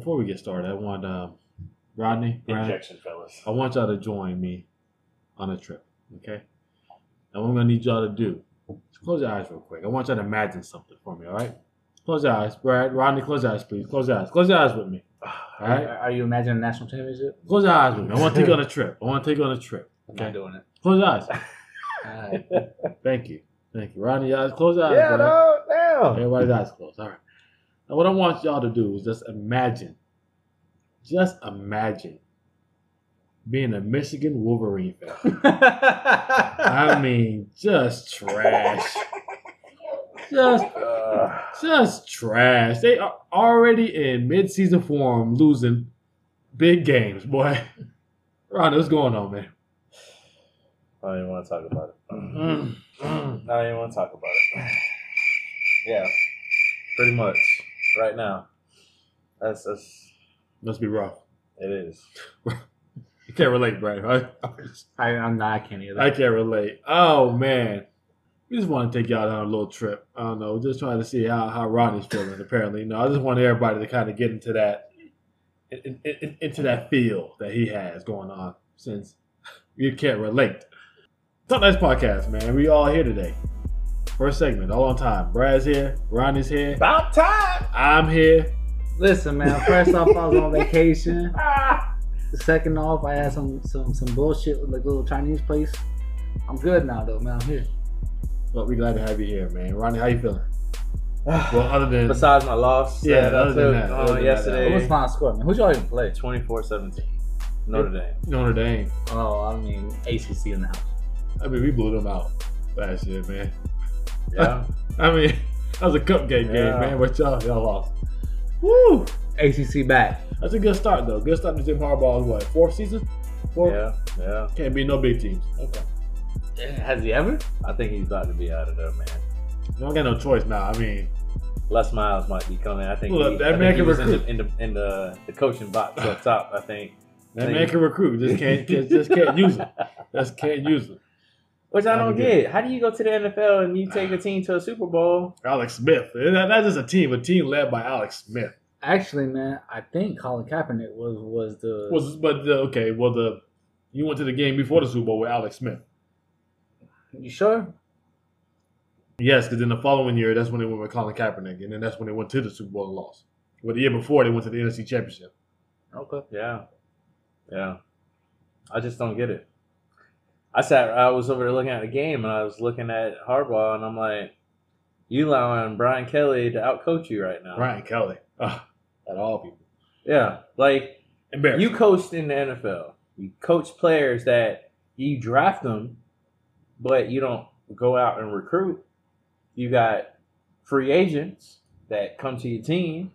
before we get started, I want um, Rodney, Brian, Injection, fellas. I want y'all to join me on a trip. Okay. And what I'm gonna need y'all to do is close your eyes real quick. I want y'all to imagine something for me. All right. Close your eyes, Brad. Rodney, close your eyes, please. Close your eyes. Close your eyes with me. All right. Are, you imagining a national championship? Close your eyes with me. I want to take you on a trip. I want to take you on a trip. I'm not doing it. Close your eyes. Alright. Thank you. Thank you. Rodney, your eyes. Close your eyes. yeah, Brad. no, damn. Everybody's eyes closed. All right. Now, what I want y'all to do is just imagine, just imagine being a Michigan Wolverine fan. I mean, just trash. Just, Uh, just trash. They are already in mid-season form, losing big games, boy. Ron, what's going on, man? I don't even want to talk about it. Mm, I don't even want to talk about it. Yeah, pretty much. Right now, that's that's Must be rough. it is. You can't relate, Brad. Right? I, I'm not. I can't either. I can't relate. Oh man, we just want to take y'all on a little trip. I don't know, just trying to see how how Ronnie's feeling. Apparently, no, I just want everybody to kind of get into that, in, in, in- into that feel that he has going on. Since you can't relate, Talk Nice Podcast, man. We all here today. First segment, all on time. Brad's here, Ronnie's here, About time. I'm here. Listen, man. First off, I was on vacation. Second off, I had some some some bullshit with like little Chinese place. I'm good now though, man. I'm here. But we glad to have you here, man. Ronnie, how you feeling? Well, other than Besides my loss, Yeah, that other I than that, uh, other than yesterday, What was the final score, man? Who'd y'all even play? 24-17. Notre Dame. Notre Dame, Oh, I mean ACC in the house. I mean, we blew them out last year, man. Yeah. I mean, that was a cupcake game, Yeah. man. But y'all, oh, y'all lost. Woo! ACC back. That's a good start, though. Good start to Jim Harbaugh's what fourth season? Fourth. yeah. Yeah. Can't be no big teams. Okay. Eh, has he ever? I think he's about to be out of there, man. You don't got no choice now. I mean, Les Miles might be coming. I think, Look, he, that I man think can was in recruit. the, in the in the the coaching box up top. I think. that Thank man can recruit. Just can't, just, just can't use it. Just can't use it. Which I don't That'd get. How do you go to the NFL and you take a team to a Super Bowl? Alex Smith. That- That's just a team. A team led by Alex Smith. Actually, man, I think Colin Kaepernick was was the Was but the, okay. Well, the you went to the game before the Super Bowl with Alex Smith. You sure? Yes, because then the following year, that's when they went with Colin Kaepernick, and then that's when they went to the Super Bowl and lost. But the year before, they went to the NFC Championship. Okay. Yeah, yeah. I just don't get it. I sat. I was over there looking at the game, and I was looking at Harbaugh, and I'm like, "You allowing Brian Kelly to outcoach you right now?" Brian Kelly, at all people, Yeah, like you coached in the NFL. You coach players that you draft them, but you don't go out and recruit. You got free agents that come to your team.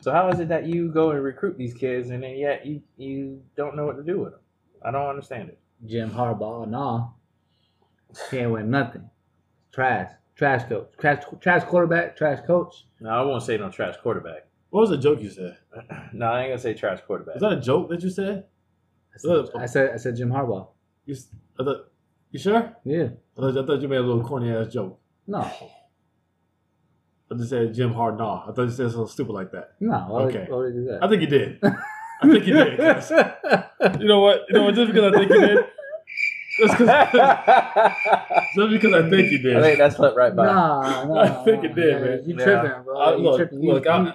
So how is it that you go and recruit these kids and then yet you you don't know what to do with them? I don't understand it. Jim Harbaugh, nah. Can't win nothing. Trash. Trash coach. Trash trash quarterback, trash coach. No, I won't say no trash quarterback. what was the joke you said? no, I ain't gonna say trash quarterback. Was that a joke that you said? I said, I said I said Jim Harbaugh. You, s- I thought, you sure? Yeah. I thought, I thought you made a little corny ass joke. No. I just said Jim Hardnaw. I thought you said something stupid like that. No. Why would- Okay. Why would you do that? I think you did. I think you did. You know what? You know what? Just because I think you did. Just, 'cause- just because I think you I did. think that slipped right by. Nah, nah. I think it did, nah, man. You Yeah. tripping, bro. I, you look, tripping. Look, I'm,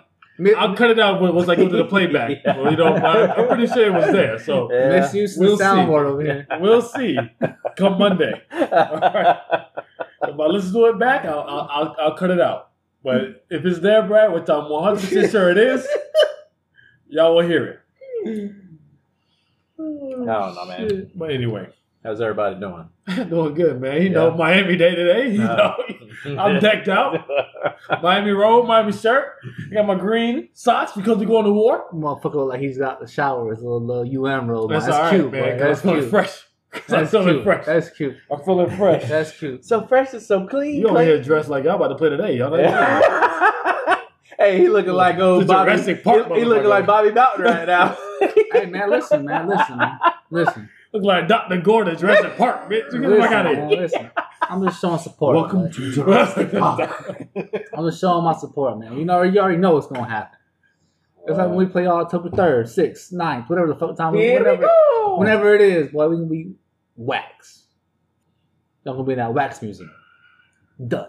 I'll cut it out when- once I go to the playback. Yeah. Well, you know, I, I'm pretty sure it was there. So Yeah. misuse We'll the see. soundboard over here. we'll see. Come Monday. All right. If I listen to it back, I'll, I'll, I'll, I'll cut it out. But if it's there, Brad, which I'm 100% sure it is, y'all will hear it. I don't know, man. But anyway, How's everybody doing? doing good, man. You know, Miami Day today. You know, I'm decked out. Miami robe, Miami shirt. I got my green socks because we're going to war. Motherfucker look like he's got the shower with a little, little UM robe. That's, That's, all right, cute, man. boy. 'cause That's I'm feeling cute. fresh. 'Cause I'm That's feeling cute. fresh. That's cute. I'm feeling fresh. That's cute. so fresh and so clean. You over Clay. here dressed like y'all about to play today. Y'all know hey, he looking like old Bobby. Park he, he looking like Bobby Bowden right now. Hey man, listen, man, listen, man, listen. Look like Dr. Gordon, Jurassic Park, bitch. Get the fuck out of Listen, here. listen. I'm just showing support. Welcome man. to Jurassic Park. I'm just showing my support, man. You know, you already know what's gonna happen. It's like when we play October third, sixth, 9th, whatever the fuck time. Here we whenever, go. whenever it is, boy, we can be wax. Y'all gonna be in that wax museum. Done.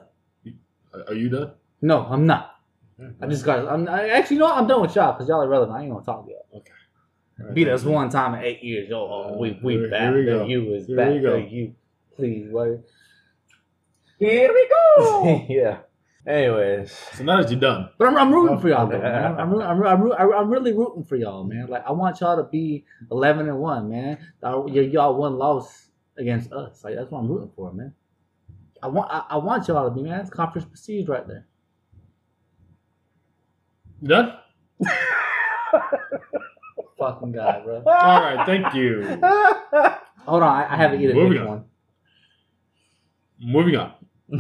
Are- Are you done? No, I'm not. Mm-hmm. I just got. I'm I, actually, you know what? I'm done with y'all because y'all are relevant. I ain't gonna talk to y'all. Beat us one time in eight years. Oh, oh we we Here- back. here we go. You is Here back. we go. You please, boy. Here we go. yeah. Anyways. So now that you're done, But I'm, I'm rooting for y'all, though. Man. I'm, I'm, I'm, I'm, I'm, I'm really rooting for y'all, man. Like I want y'all to be 11 and one, man. Y'all y'all one loss against us. Like that's what I'm rooting for, man. I want I, I want y'all to be, man. It's conference prestige right there. you done? Fucking guy, bro. All right, thank you. Hold on, I, I haven't eaten Moving this on. one. Moving on.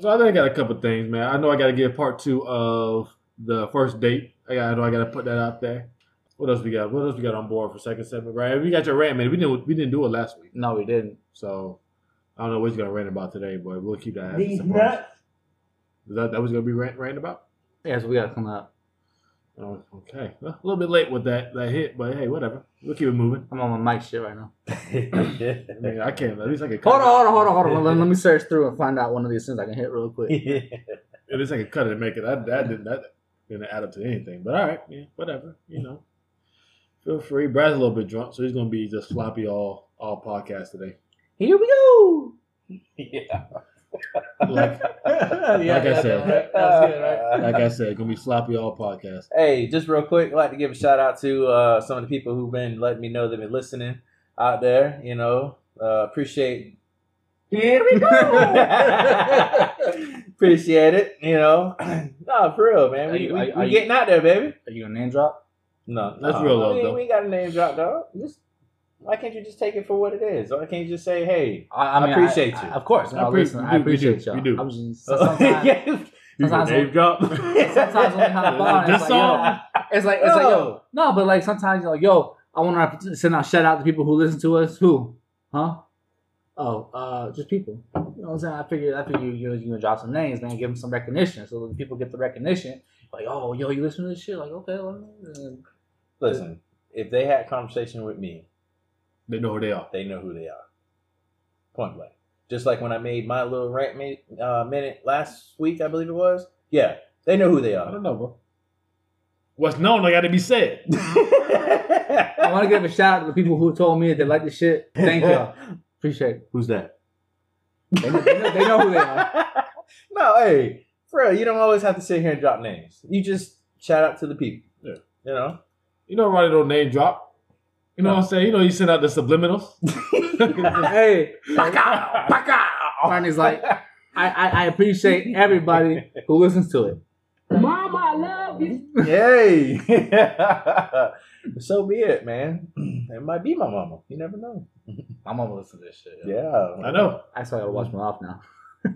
so I think I got a couple things, man. I know I got to get part two of the first date. I, got, I know I got to put that out there. What else we got? What else we got on board for second segment? Right, we got your rant, man. We didn't we didn't do it last week, No, we didn't. so I don't know what you're gonna rant about today, but we'll keep that. as a These nuts. Is that that was gonna be rant, ranting about? Yeah, so we gotta come out. Oh, okay, well, a little bit late with that that hit, but hey, whatever. We'll keep it moving. I'm on my mic shit right now. I mean, I can't. At least I can. Hold on, hold on, hold on, hold on. Let, let me search through and find out one of these things I can hit real quick. At least I can cut it and make it. That that didn't that didn't add up to anything. But all right, yeah, whatever. You know, feel free. Brad's a little bit drunk, so he's gonna be just floppy all all podcast today. Here we go. yeah. Like yeah, I said. right? Good, right? like I said, gonna be sloppy all podcast. Hey, just real quick, I'd like to give a shout out to uh, some of the people who've been letting me know they've been listening out there. You know, uh, appreciate. Here we go. appreciate it. You know, no, for real, man. Are We, you- we, are- we are you- getting out there, baby. Are you gonna name drop? No, That's no, real love, we, though. We got a name drop, dog. Just why can't you just take it for what it is? Why can't you just say, "Hey"? I, I appreciate you. of course, I no, appre- listen, we I do, we appreciate do, y'all. we do. I'm just sometimes, Yeah. You Sometimes name when- sometimes when we hop on, This it's like, yo, it's like it's like yo, No. no, but like sometimes you're like, yo, I want to send out shout out to people who listen to us. Who? Huh? Oh, uh, just people. You know what I'm saying? I figured, I figured you you gonna drop some names, man, give them some recognition, so when people get the recognition. Like, oh, yo, you listen to this shit? Like, okay, well, Listen, if they had conversation with me, They know who they are. they know who they are. Point blank. Just like when I made my little rant mi- uh, minute last week, I believe it was. Yeah, they know who they are. I don't know, bro. What's known, I got to be said. I want to give a shout out to the people who told me that they like the shit. Thank y'all, appreciate it. Who's that? They know, they know, they know who they are. no, hey, for real, you don't always have to sit here and drop names. You just shout out to the people. Yeah. You know? You know, Ronnie don't name drop. You know what I'm saying? You know, you send out the subliminals. hey, Ronnie's like, I, I, I appreciate everybody who listens to it. Mama, I love you. Yay! so be it, man. It might be my mama. You never know. My mama listens to this shit. Yeah. I know. I saw I gotta wash my mouth now.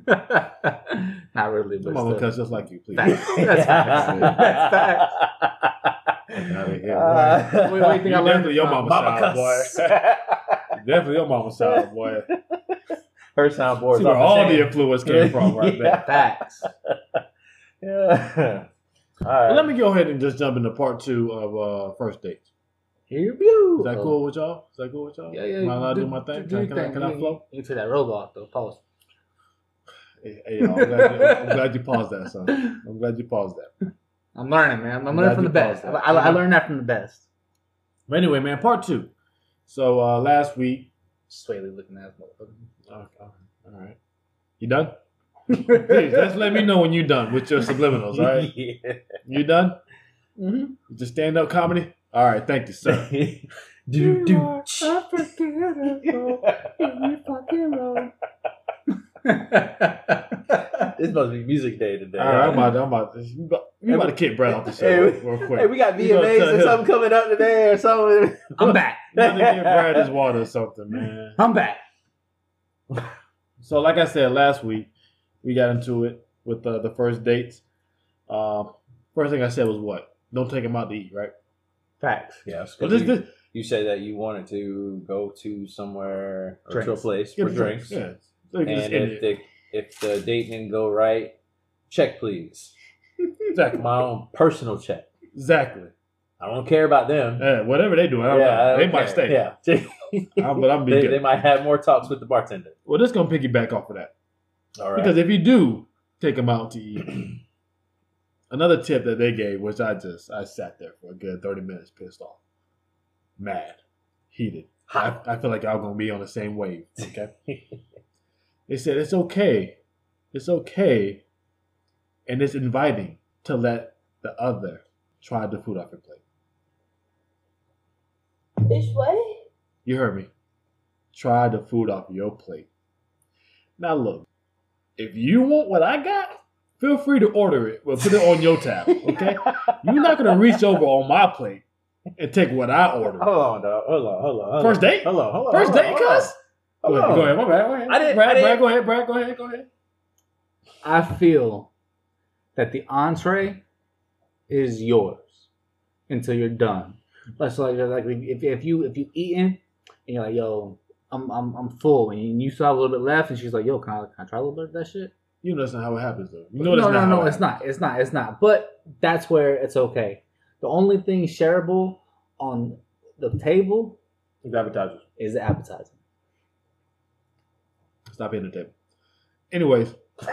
Not really, but Come on, still. just like you, please. Facts. That's facts. That's facts. Outta here, Uh, Wait, wait, think I learned definitely your from? mama Mama side, boy. Definitely your mama side, boy. Her soundboard. See where all the influence came from right there. Facts. Yeah. All Well, let me go ahead and just jump into part two of uh, first dates. Here we go. Is that cool with y'all? Is that cool with y'all? Yeah, yeah. Am I allowed to do- do my thing? do Can, I- your can, I, thing. can I flow? You to that robot though. Pause. Hey, hey, y'all, I'm, glad you, I'm glad you paused that, son. I'm glad you paused that. I'm learning, man. I'm learning from the best. I. I, I learned that from the best. But anyway, man, part two. So uh, last week. Swae Lee looking ass motherfucker. Okay, all right. You done? Please, just let me know when you're done with your subliminals, all right? Yeah. You done? Mm-hmm. Just stand up comedy? All right, thank you, sir. do do. This must be music day today. All right, I'm about, I'm about, you about, you about to kick Brad off the show Hey, real quick. Hey, we got You gonna VMAs or him. something coming up today or something. I'm back. You got to give Brad his water or something, man. I'm back. So, like I said last week, we got into it with uh, the first dates. Um, first thing I said was what? Don't take him out to eat, right? Facts. Yes. But this, you, this, you said that you wanted to go to somewhere or to a place yeah, for drinks. Yeah. So you can just And if the if the date didn't go right, check please. Exactly. my own personal check. Exactly. I don't care about them. Yeah, whatever they do, Yeah, they don't might stay. Yeah, Um, but I'm they, good. they might have more talks with the bartender. Well, this gonna piggyback off of that All right. because if you do take them out to eat, another tip that they gave, which I just I sat there for a good thirty minutes, pissed off, mad, heated. I, I feel like I'm gonna be on the same wave. Okay. they said it's okay, it's okay, and it's inviting to let the other try the food off your plate. It's what? You heard me. Try the food off your plate. Now look, if you want what I got, feel free to order it. But put it on your tab, okay? You're not gonna reach over on my plate and take what I ordered. Hold on, dog. Hold on. Hold on. Hold First date? Hold on. Hold on. First hold date, on, hold on. cuz. Oh, go Hold ahead, go ahead, my bad. Go ahead. I didn't- Brad, I Brad, go ahead, Brad, go ahead, go ahead. I feel that the entree is yours until you're done. Like so, like, like if, if you if you eating and you're like, yo, I'm I'm I'm full, and you still have a little bit left, and she's like, yo, can I, can I try a little bit of that shit? You know that's not how it happens though. You know no, that's no, not no, it it's not. It's not. It's not. But that's where it's okay. The only thing shareable on the table happens. Appetizers. is the appetizer. Stop hitting the table. Anyways,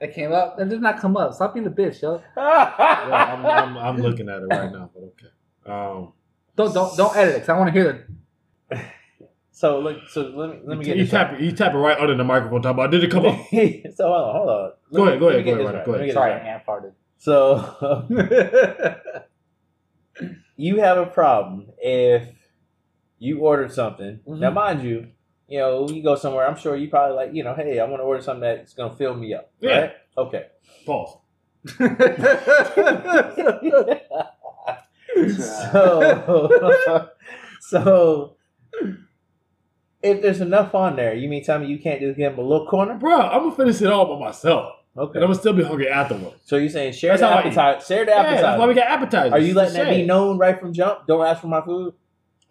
That came up. That did not come up. Stop being a bitch, yo. yeah, I'm, I'm, I'm looking at it right now, but okay. Um, Don't don't don't edit it. Cause I want to hear the. So look. So let me let me get you tap right. it. You tap it right under the microphone. Talking about did it come up? so hold on. Hold on. Let Go me- ahead, go ahead, go ahead, right. go Let me ahead. Sorry, right. Ant farted. So you have a problem if you ordered something. Now, Mm-hmm. mind you, you know, you go somewhere. I'm sure you probably like, you know, hey, I want to order something that's gonna fill me up. Yeah. Right? Okay. Pause. so, so if there's enough on there, you mean tell me you can't just give them a little corner? Bro, I'm gonna finish it all by myself, Okay. and I'm gonna still be hungry afterwards. So you're saying share That's the how I eat. appetizer. Share the Yeah, appetizer. that's why we got appetizers. Are you letting that be known right from jump? Don't ask for my food.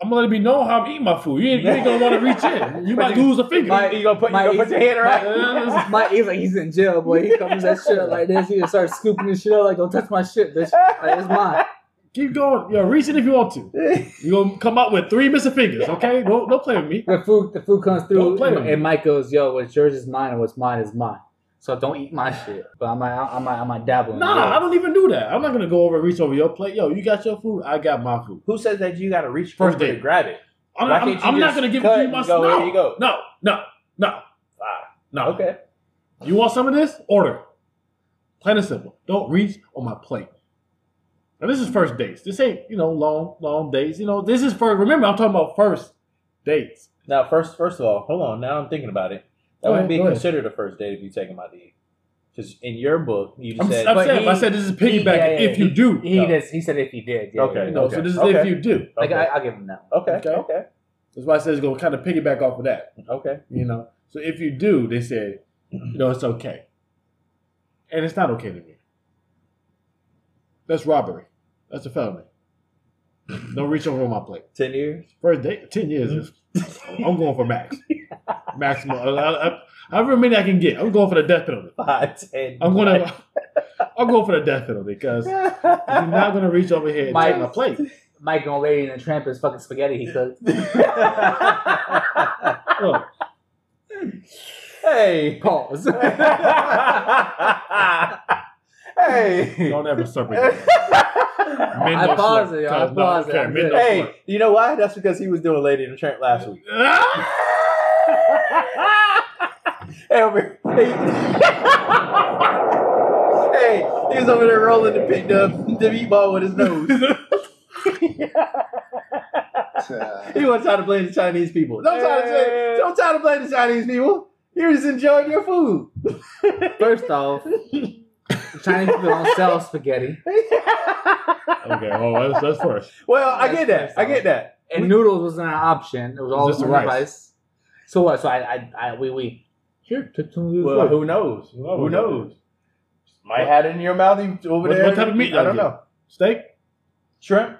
I'm gonna let it be known how I'm eating my food. You ain't, you ain't gonna want to reach in. You might lose a finger. My- you gonna put my- you gonna put your hand my- around? My he's like he's in jail, boy. He comes that shit up like this. He just starts scooping his shit up like, "Don't touch my shit, bitch. Like, it's mine." Keep going. Yo, reach it if you want to. You're gonna come out with three missing fingers, okay? Don't don't play with me. The food, the food comes through, Don't play with and, me. and Mike goes, "Yo, what's yours is mine, and what's mine is mine." So don't eat my shit. But I might, I might, I might dabble in Nah, I don't even do that. I'm not gonna go over and reach over your plate. Yo, you got your food. I got my food. Who says that you gotta reach First for it to date. grab it? I'm, Why not, I'm, can't you I'm not just gonna give it to you and myself. go, No, here you go. no, no, no, Ah, no. okay. You want some of this? Order. Plain and simple. Don't reach on my plate. Now this is first dates. This ain't you know long long dates. You know this is first. Remember, I'm talking about first dates. Now, first, first of all, hold on. Now I'm thinking about it. That would be ahead. considered a first date if you take them out to eat. Because in your book, you I'm, said I'm But saying, he- I said this is He- piggybacking yeah, yeah, if you do. He No. does. He said if he did. Yeah, Okay. No, so this is Okay. if you do. Like Okay. I, I'll give him that. okay, Okay. okay, That's why I said it's gonna kind of piggyback off of that. okay. You know. So if you do, they said, you know, it's okay, and it's not okay to me. That's robbery. That's a felony. Don't reach over on my plate. Ten years. First date, ten years. Mm-hmm. Is, I'm going for max, maximum. However many I can get. I'm going for the death penalty. Five, ten. I'm gonna. I'm going for the death penalty because you're not gonna reach over here and take my plate. Mike and Lady and the Tramp is fucking spaghetti he cooked. Hey. Pause. hey. don't ever serpent. Men I don't paused it, y'all. I cause no, it. okay, I'm men good. don't Hey, you know why? That's because he was doing Lady in the Tramp last week. Hey, over here. Hey. hey, he was over there rolling the, pig- the, the meatball with his nose. he wasn't trying to blame the Chinese people. Don't try to say, don't try to blame the Chinese people. You're just enjoying your food. First off, Chinese people don't sell spaghetti, Okay, well that's, that's first. well, I get that. I get that. and noodles wasn't an option. It was all Just the rice. rice. So what? So I, I, I we, we here took some noodles. Well, who knows? Well, Who knows? Might have it in your mouth you- over What- there. what type of meat I don't get? know. Steak. Shrimp,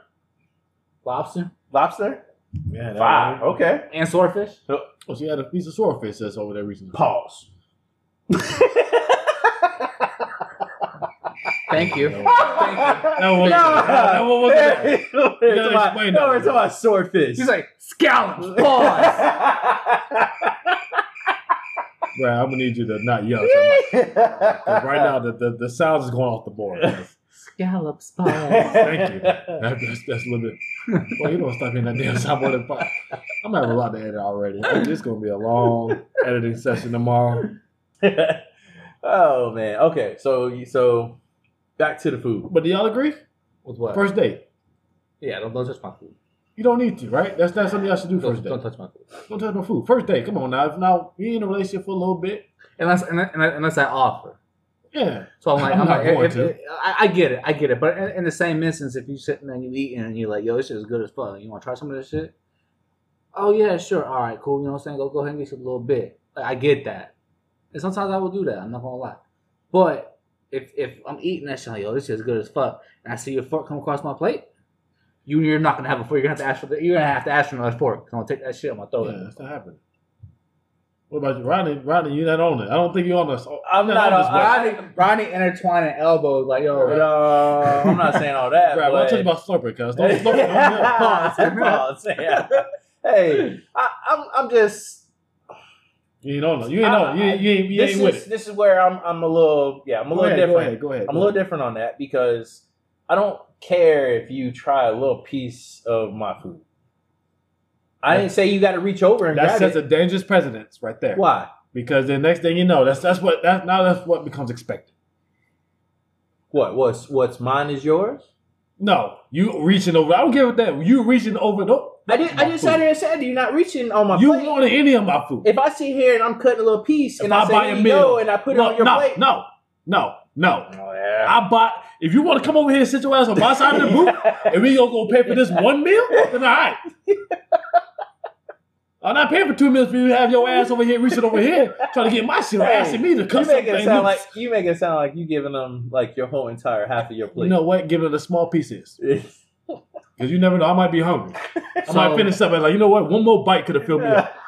lobster lobster, Yeah, five. one. Okay. and swordfish. Oh, so you had a piece of swordfish that's over there recently. Pause. Thank you. No. Thank you. That was- that was- what was that? We're gotta talking about- explain no, that. we're talking about swordfish. He's like scallops. Pause. Bro, I'm gonna need you to not yell so much. 'Cause right now, the, the, the sound is going off the board. Yes. scallops. Pause. Thank you. That, that's, that's a little bit. Well, you don't stop hearing that damn sound more than five. I'm having a lot to edit already. It's gonna be a long editing session tomorrow. oh man. Okay. So so back to the food. But do y'all agree? With what? First date. Yeah, don't, don't touch my food. You don't need to, right? That's not something y'all should do Don't, first don't date. touch my food. Don't touch my food. First date. Come on now. If now you in a relationship for a little bit, Unless, unless, unless I offer. yeah. So I'm like, I'm I'm, not like, going if- to. if- I, I get it, I get it. But in, in the same instance, if you sitting there and you eating and you're like, yo, this shit is good as fuck. You want to try some of this shit? Oh yeah, sure. All right, cool. You know what I'm saying? Go go ahead and get you a little bit. Like, I get that. And sometimes I will do that. I'm not gonna lie. But if if I'm eating that shit, like, yo, this shit is good as fuck, and I see your fork come across my plate, you you're not gonna have a fork. You're gonna have to ask for the, you're gonna have to ask for another fork. I'm gonna take that shit. I'm gonna throw Yeah, it. that's not happening. What about you, Rodney? Rodney, you're not on it. I don't think you're on this. I'm you're not on this. on- boat. I- Rodney, Rodney intertwining elbows like yo. No, uh, I'm not saying all that. Right, but... well, I'm talking about slurping, cuz. Don't slurp. Don't milk. Pause. Pause. Yeah. Hey, I, I'm I'm just You ain't on it. You ain't on. You you ain't, you this ain't is with it. this is where I'm I'm a little yeah I'm a Go little ahead, different. Go ahead. Go ahead. I'm go a little ahead. different on that because I don't care if you try a little piece of my food. I didn't say you got to reach over and That sets it. a dangerous precedence right there. Why? Because the next thing you know, that's that's what that now that's what becomes expected. What? What's what's mine is yours? No, you reaching over. I don't give a damn. You reaching over. No, I did. I just sat here and said you're not reaching on my food. You plate. wanted any of my food? if I sit here and I'm cutting a little piece If and I I, say buy here a meal, go and I put it on your no, plate, no, no, no. Oh, yeah. I buy. If you want to come over here and sit your ass on my side of the booth, and we gonna go pay for this one meal, then all right. I'm not paying for two meals for you to have your ass over here reaching over here trying to get my shit Hey, asking me to you make something. it sound like you make it sound like you giving them like your whole entire half of your plate. you know what? Give it a small pieces because you never know. I might be hungry. I So- might finish up and like you know what? One more bite could have filled me up.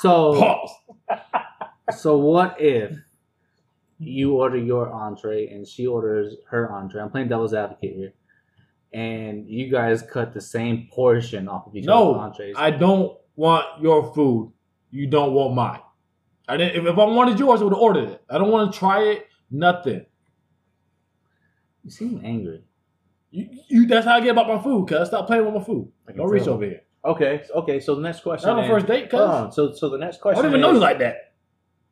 So Pause. So what if you order your entree and she orders her entree? I'm playing devil's advocate here, and you guys cut the same portion off of each No, other's entrees. I don't want your food. You don't want mine. I didn't, if, if I wanted yours, I would have ordered it. I don't want to try it. Nothing. you seem angry. You, you that's how I get about my food. Cause stop playing with my food. I Don't reach over here. Okay, okay. So the next question. Not on then- first date, cuz. Hold on. So so the next question. I question. don't even know is- you like that.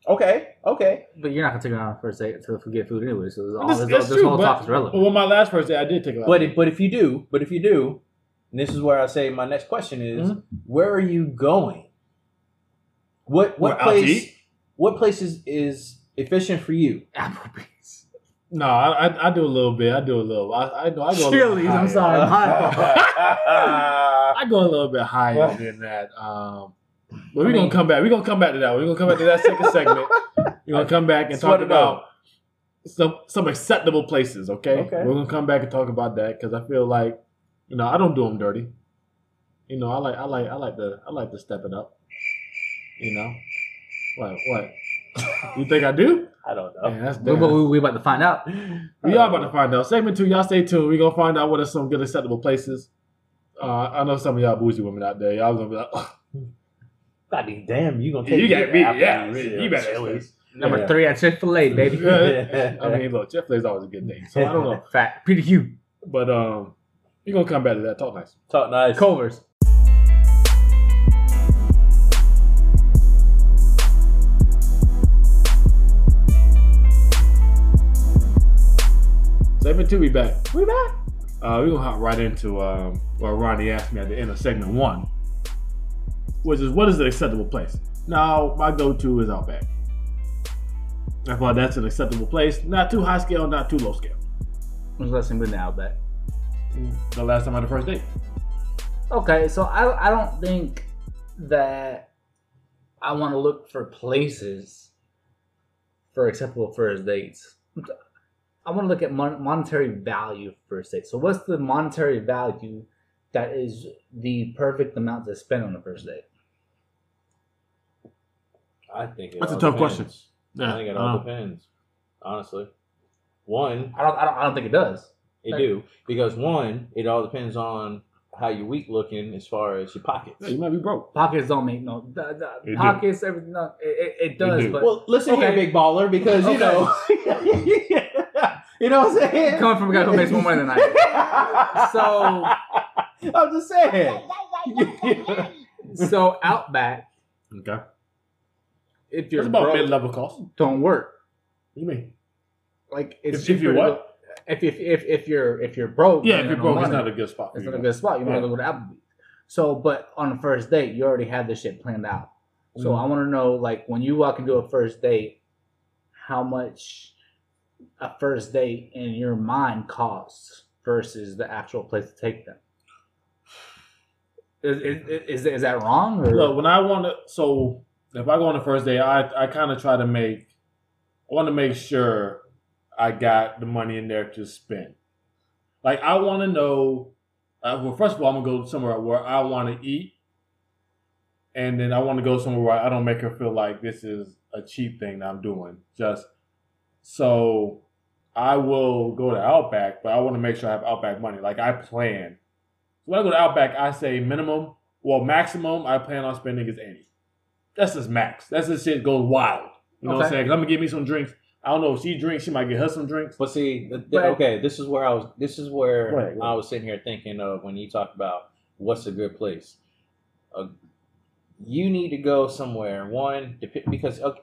Okay, okay. But you're not gonna take it on a first date to forget food anyway. So all This, this, that's this true, whole but, talk is but relevant. with my last first date, I did take it out. But if, but if you do, but if you do, and this is where I say my next question is: Mhm. Where are you going? What what Where, out to place? eat? What place is, is efficient for you? Applebee's. No, I, I I do a little bit. I do a little. I I, know, I go. a little Chili's, I'm sorry. I go a little bit higher than that. Um, but we're gonna come back. We're gonna come back to that. We're gonna come back to that second segment. We're gonna come back and talk about some some acceptable places. Okay, Okay. we're gonna come back and talk about that because I feel like you know I don't do them dirty. You know I like I like I like to I like to step it up. You know what what you think I do? I don't know. Man, that's we, we, damn. we about to find out. We are about to find out. Segment two, y'all stay tuned. We're gonna find out what are some good acceptable places. Uh, I know some of y'all bougie women out there. Y'all gonna be like, oh, God damn, you gonna you take got me me, to yeah, you better. Chili's. Number Yeah. three at Chick Fil A, baby. I mean, look, Chick Fil A is always a good thing, so I don't know, Fat PDQ. but um, you're gonna come back to that. Talk nice. Talk nice. Culver's. Segment two, we back. We back. Uh, we're gonna hop right into um, what Ronnie asked me at the end of segment one, which is what is an acceptable place? Now, my go-to is Outback. I thought that's an acceptable place. Not too high scale, not too low scale. When's the last time you been to Outback? The last time I had the first date. Okay, so I I don't think that I want to look for places for acceptable first dates. I want to look at mon- monetary value for first date. So what's the monetary value that is the perfect amount to spend on a first date? I think it That's a all tough depends. question. I think it uh, all depends. Honestly, One, I don't, I don't, I don't think it does. it Okay. do because one, it all depends on how your week looking as far as your pockets. Yeah, you might be broke. Pockets don't make no the, the They do. pockets. Everything, no, it, it, it does. do. But Well, listen Okay. here, big baller, because you Okay. know, you know what I'm saying. coming from a guy who makes more money than I do. So I'm just saying. So Outback, Okay. if you're It's about mid level cost. Don't work. do you mean? Like it's If- if you're what? go- If, if if if you're if you're broke, Yeah, if you're broke, it's not a good spot. For it's you. not a good spot. You might Yeah. as well go to Applebee's. So, but on the first date, you already have this shit planned out. So Mhm. I want to know, like, when you walk into a first date, how much a first date in your mind costs versus the actual place to take them. Is, is, is, that wrong? Or? Look, when I want to, so if I go on the first day, I I kind of try to make, I want to make sure I got the money in there to spend. Like I want to know. Uh, well, first of all, I'm gonna go somewhere where I want to eat, and then I want to go somewhere where I don't make her feel like this is a cheap thing that I'm doing. Just so I will go to Outback, but I want to make sure I have Outback money. Like I plan. So when I go to Outback, I say minimum, well maximum I plan on spending is eighty. That's just max. That's just shit goes wild. You know what I'm saying? saying? 'Cause I'm gonna give me some drinks. I don't know if she drinks, she might get her some drinks. But see, the, the- But- okay, this is where I was. This is where Go ahead, go I was sitting here thinking of when you talk about what's a good place. Uh, you need to go somewhere. One, because okay,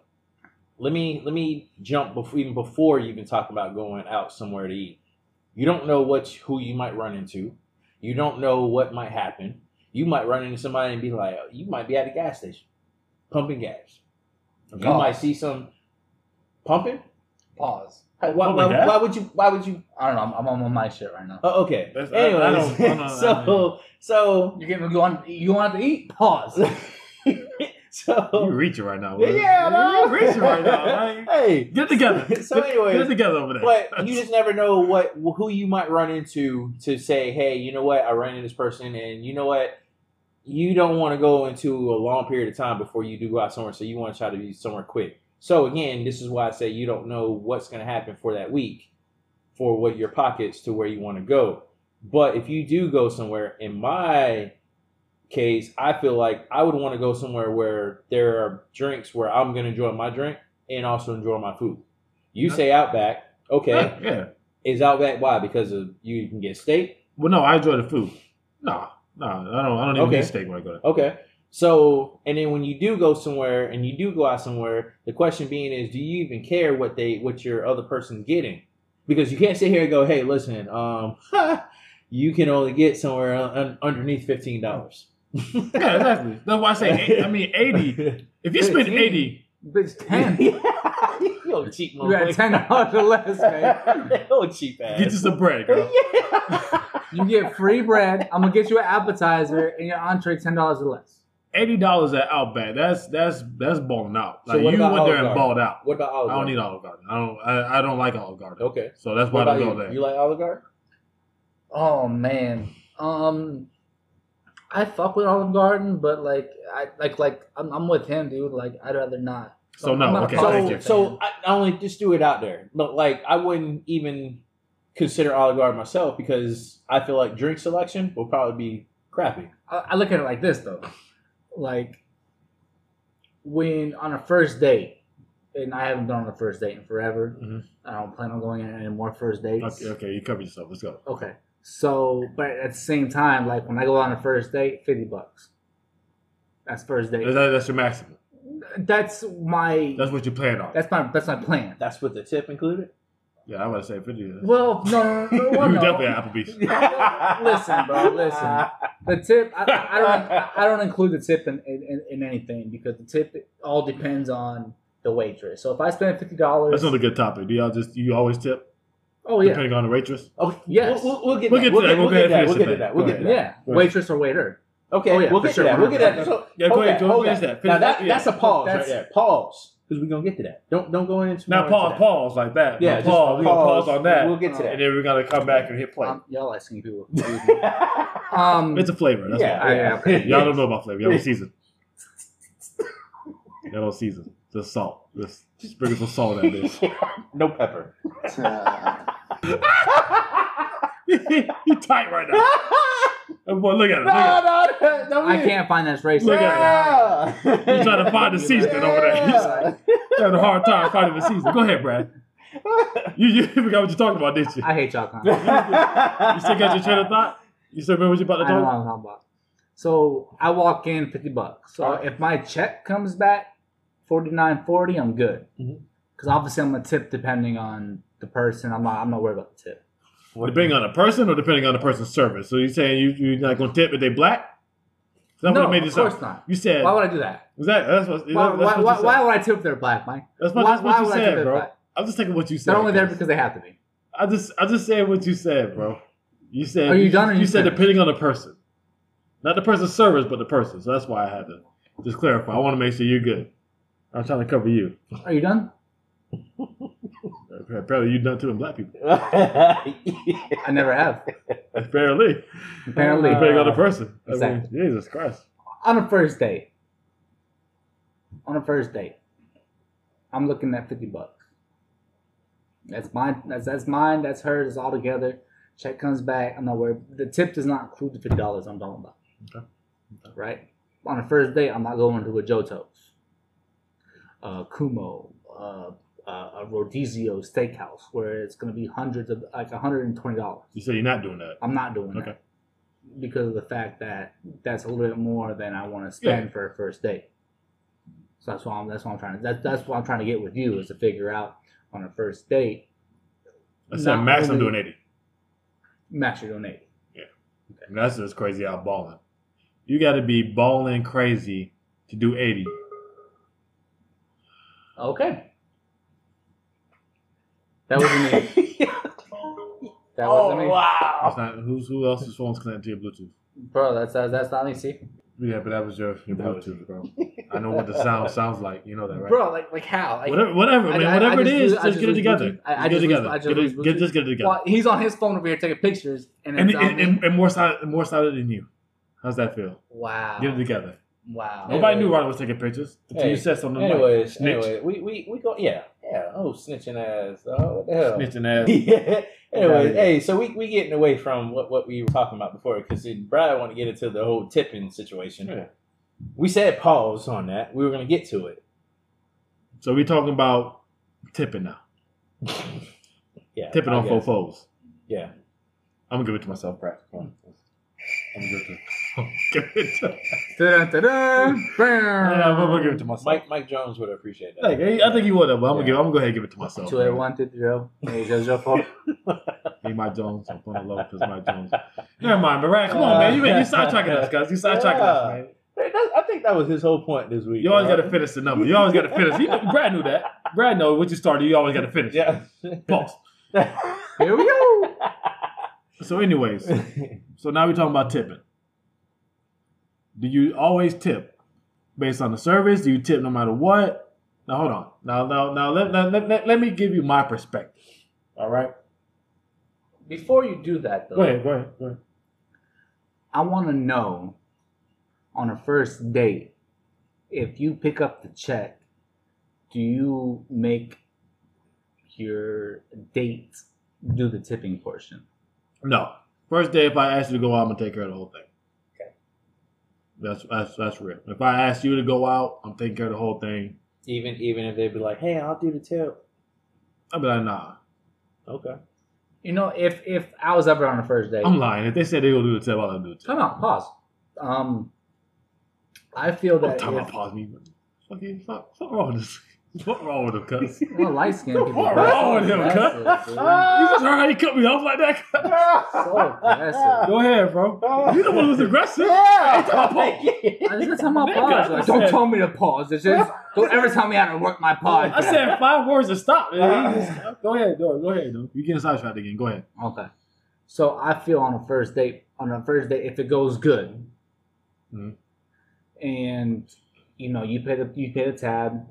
let me let me jump before even before you even talk about going out somewhere to eat. You don't know what who you might run into. You don't know what might happen. You might run into somebody and be like, oh, you might be at a gas station, pumping gas. You Pause. might see some pumping. Pause. Why, why, why would you? Why would you I don't know. I'm, I'm on my shit right now. Oh, okay. That's- Anyways, I don't- I don't- I so mean- so You getting you want you want to eat? Pause. You so reaching right now. yeah, no. You reaching right now. man. hey, Get together. So Get- anyways, get together over there. but you just never know what who you might run into to say, hey, you know what, I ran into this person, and you know what, you don't want to go into a long period of time before you do go out somewhere, so you want to try to be somewhere quick. So again, this is why I say you don't know what's going to happen for that week, for what your pockets to where you want to go. But if you do go somewhere, in my case, I feel like I would want to go somewhere where there are drinks where I'm going to enjoy my drink and also enjoy my food. You say Outback, okay? yeah. Is Outback why? Because of you can get steak. Well, no, I enjoy the food. No, no, I don't. I don't even Okay. need steak when I go there. Okay. So, and then when you do go somewhere and you do go out somewhere, the question being is, do you even care what they, what your other person's getting? Because you can't sit here and go, hey, listen, um, you can only get somewhere un- underneath fifteen dollars. Yeah, exactly. That's why I say. I mean, eighty. If you spend eighty, Bitch, ten. Yo, cheap You got ten dollars or less, man. Yo, cheap ass. get you some bread, girl. You get free bread. I'm gonna get you an appetizer and your entree ten dollars or less. Eighty dollars at Outback. That's that's that's balling out. So Like what you about went there and Garden? balled out. What about Olive Garden? I don't need Olive Garden. I don't. I, I don't like Olive Garden. Okay. So that's why I about don't go you? there. You like Olive Garden? Oh man. Um I fuck with Olive Garden, but like I like like I'm, I'm with him, dude. Like I'd rather not. So no, not okay, thank so, you. so I, I only just do it out there. But like, I wouldn't even consider Olive Garden myself because I feel like drink selection will probably be crappy. I, I look at it like this though. Like when on a first date, and I haven't gone on a first date in forever. Mhm. I don't plan on going on any more first dates. Okay, okay, you cover yourself. Let's go. Okay. So, but at the same time, like when I go on a first date, fifty bucks. That's first date. That- that's your maximum. That's my. That's what you plan on. That's my. That's my plan. That's with the tip included. Yeah, I'm about to say fifty. Well, no, no, no, no, you no. definitely at Applebee's. Listen, bro, listen. The tip, I, I don't, I don't include the tip in, in, in anything because the tip all depends on the waitress. So if I spend fifty dollars, That's not a good topic. Do y'all just you always tip oh yeah, depending on the waitress? Oh, Yes. We'll, we'll, we'll get We'll that. get to that. We'll we'll get ahead that. We'll get to that. We'll get to that. yeah, ahead. waitress or waiter. Okay, Oh, yeah, we'll for get sure, to that. We'll get that. So, Yeah, go okay, ahead. Go hold that. that. Now that, that, yeah. that's a pause That's- right there. Pause, because we're gonna get to that. Don't don't go into Now pause, into that. pause like that. Yeah, Yeah, just pause. We're gonna pause on that, We'll get to Uh, that. and then we're gonna come back and hit play. Um, y'all like seeing people. um, it's a flavor. That's yeah, all. yeah. yeah. Y'all don't know about flavor. Y'all don't season. Y'all don't season. The salt. Just sprinkle some salt in this. no pepper. he tight right now. Oh, boy, look at him. Look at him. no, no, I can't find that racist. Look at He's trying to find the seasoning over there. He's having a hard time finding the season. Go ahead, Brad. You, you forgot what you're talking about, didn't you? I hate y'all. You still got your train of thought? You still remember what you about to know talk I'm talking about. So I walk in fifty bucks. So uh-huh. if my check comes back forty nine forty, I'm good. Mm-hmm. Because obviously I'm gonna tip depending on the person. I'm not. I'm not worried about the tip. Depending on the person or depending on the person's service? So you're saying you, you're not going to tip if they black? That's no, what made of this course up. not. You said, Why would I do that? is that, that's what, Why, that's why, what why, you said. why would I tip if they're black, Mike? That's what, why- that's what you would I tip said, if bro. black? I'm just taking what you said. They're only there because they have to be. I just I just said what you said, bro. You said Are you done you you said finished? depending on the person. Not the person's service, but the person. So that's why I had to just clarify. I want to make sure you're good. I'm trying to cover you. Are you done? Apparently you done too in black people. I never have. Apparently. Apparently, depending on the uh, person. I mean, Jesus Christ. on a first date. On a first date, I'm looking at fifty bucks. That's mine. That's that's mine. That's hers. It's all together. Check comes back. I'm not worried. The tip does not include the fifty dollars I'm talking about. Okay. Okay. Right. On a first date, I'm not going to a Joto's, uh, Kumo, uh, uh, a Rodizio Steakhouse where it's going to be hundreds of like hundred and twenty dollars. You said you're not doing that. I'm not doing Okay. that because of the fact that that's a little bit more than I want to spend for a first date. So that's why I'm that's what I'm trying to that's that's what I'm trying to get with you is to figure out on a first date. I said not max I'm doing 80. Max you're doing 80. I mean, that's just crazy out balling. You got to be balling crazy to do 80. Okay. That wasn't me. That oh wasn't me. Oh, wow! That's not, who's, who else's phone's connected to your Bluetooth? Bro, that's that's, that's not me. See, Yeah, but that was your, your That was- Bluetooth, bro. I know what the sound sounds like. You know that, right? bro, like like how? Like, whatever, whatever, I- man. I- whatever I it just is, lose- I just just get it lose together. Bluetooth. I- I Just get it just lose- together. I just Get it- get- Bluetooth. Just get it together. well, he's on his phone over here taking pictures, and and, it's on and, me. and, and more solid, more silent than you. How's that feel? wow, Get it together. Wow. Nobody Anyway. knew Ronald was taking pictures until Hey, you said something. Anyways, Snitch. anyway, we, we we go yeah yeah oh snitching ass oh what the hell snitching ass. yeah. Anyway, Yeah. hey, so we we getting away from what, what we were talking about before because Brad want to get into the whole tipping situation. Yeah. We said pause on that. We were gonna get to it. So we talking about tipping now. Yeah, Tipping I on guess. faux Yeah. I'm gonna give it to myself, Brad. I'm gonna give it to. Give it to. Dun-dun-dun-dun. Yeah, I'm gonna give it to myself. Mike Mike Jones would appreciate that. Like, I think he would but I'm gonna Yeah. give. I'm gonna go ahead and give it to myself. Two eight one two zero. Hey, just your fault. Hey, Mike Jones. I'm on the low because Mike Jones. Never mind, but right, come on, man. You, you sidetracking us, guys. You sidetracking us, man. I think that was his whole point this week. You always bro. got to finish the number. You always got to finish. He, Brad knew that. Brad know what you started. You always got to finish. Yeah. Pause. Here we go. So, anyways, so now we're talking about tipping. Do you always tip based on the service? Do you tip no matter what? Now hold on. Now, now, now let, let, let, let, let me give you my perspective. All right. Before you do that, though, Go ahead. Go ahead. Go ahead. I want to know on a first date if you pick up the check, do you make your date do the tipping portion? No. First day, if I ask you to go out, I'm gonna take care of the whole thing. Okay. That's that's that's real. If I ask you to go out, I'm taking care of the whole thing. even even if they'd be like, "Hey, I'll do the tip." I'll be like, nah. Okay. You know, if if I was ever on a first date, I'm lying. If they said they gonna do the tip, I'll do the tip. time out, pause. Um, I feel Don't that time out, if, pause me. Fucking fuck, fuck wrong with this. What wrong with him, cuz? well, light skinned people, What wrong with him, aggressive, cut? dude. You just heard how he cut me off like that. so aggressive. Go ahead, bro. You the one who's aggressive. Yeah. I just said time out, pause. Like, don't tell me to pause. It's just don't ever tell me how to work my podcast. I said five words to stop. Go ahead, go ahead, go ahead. Dude. You getting sidetracked again? Go ahead. Okay. So I feel on a first date, on a first date, if it goes good, Mhm. and you know you pay the you pay the tab,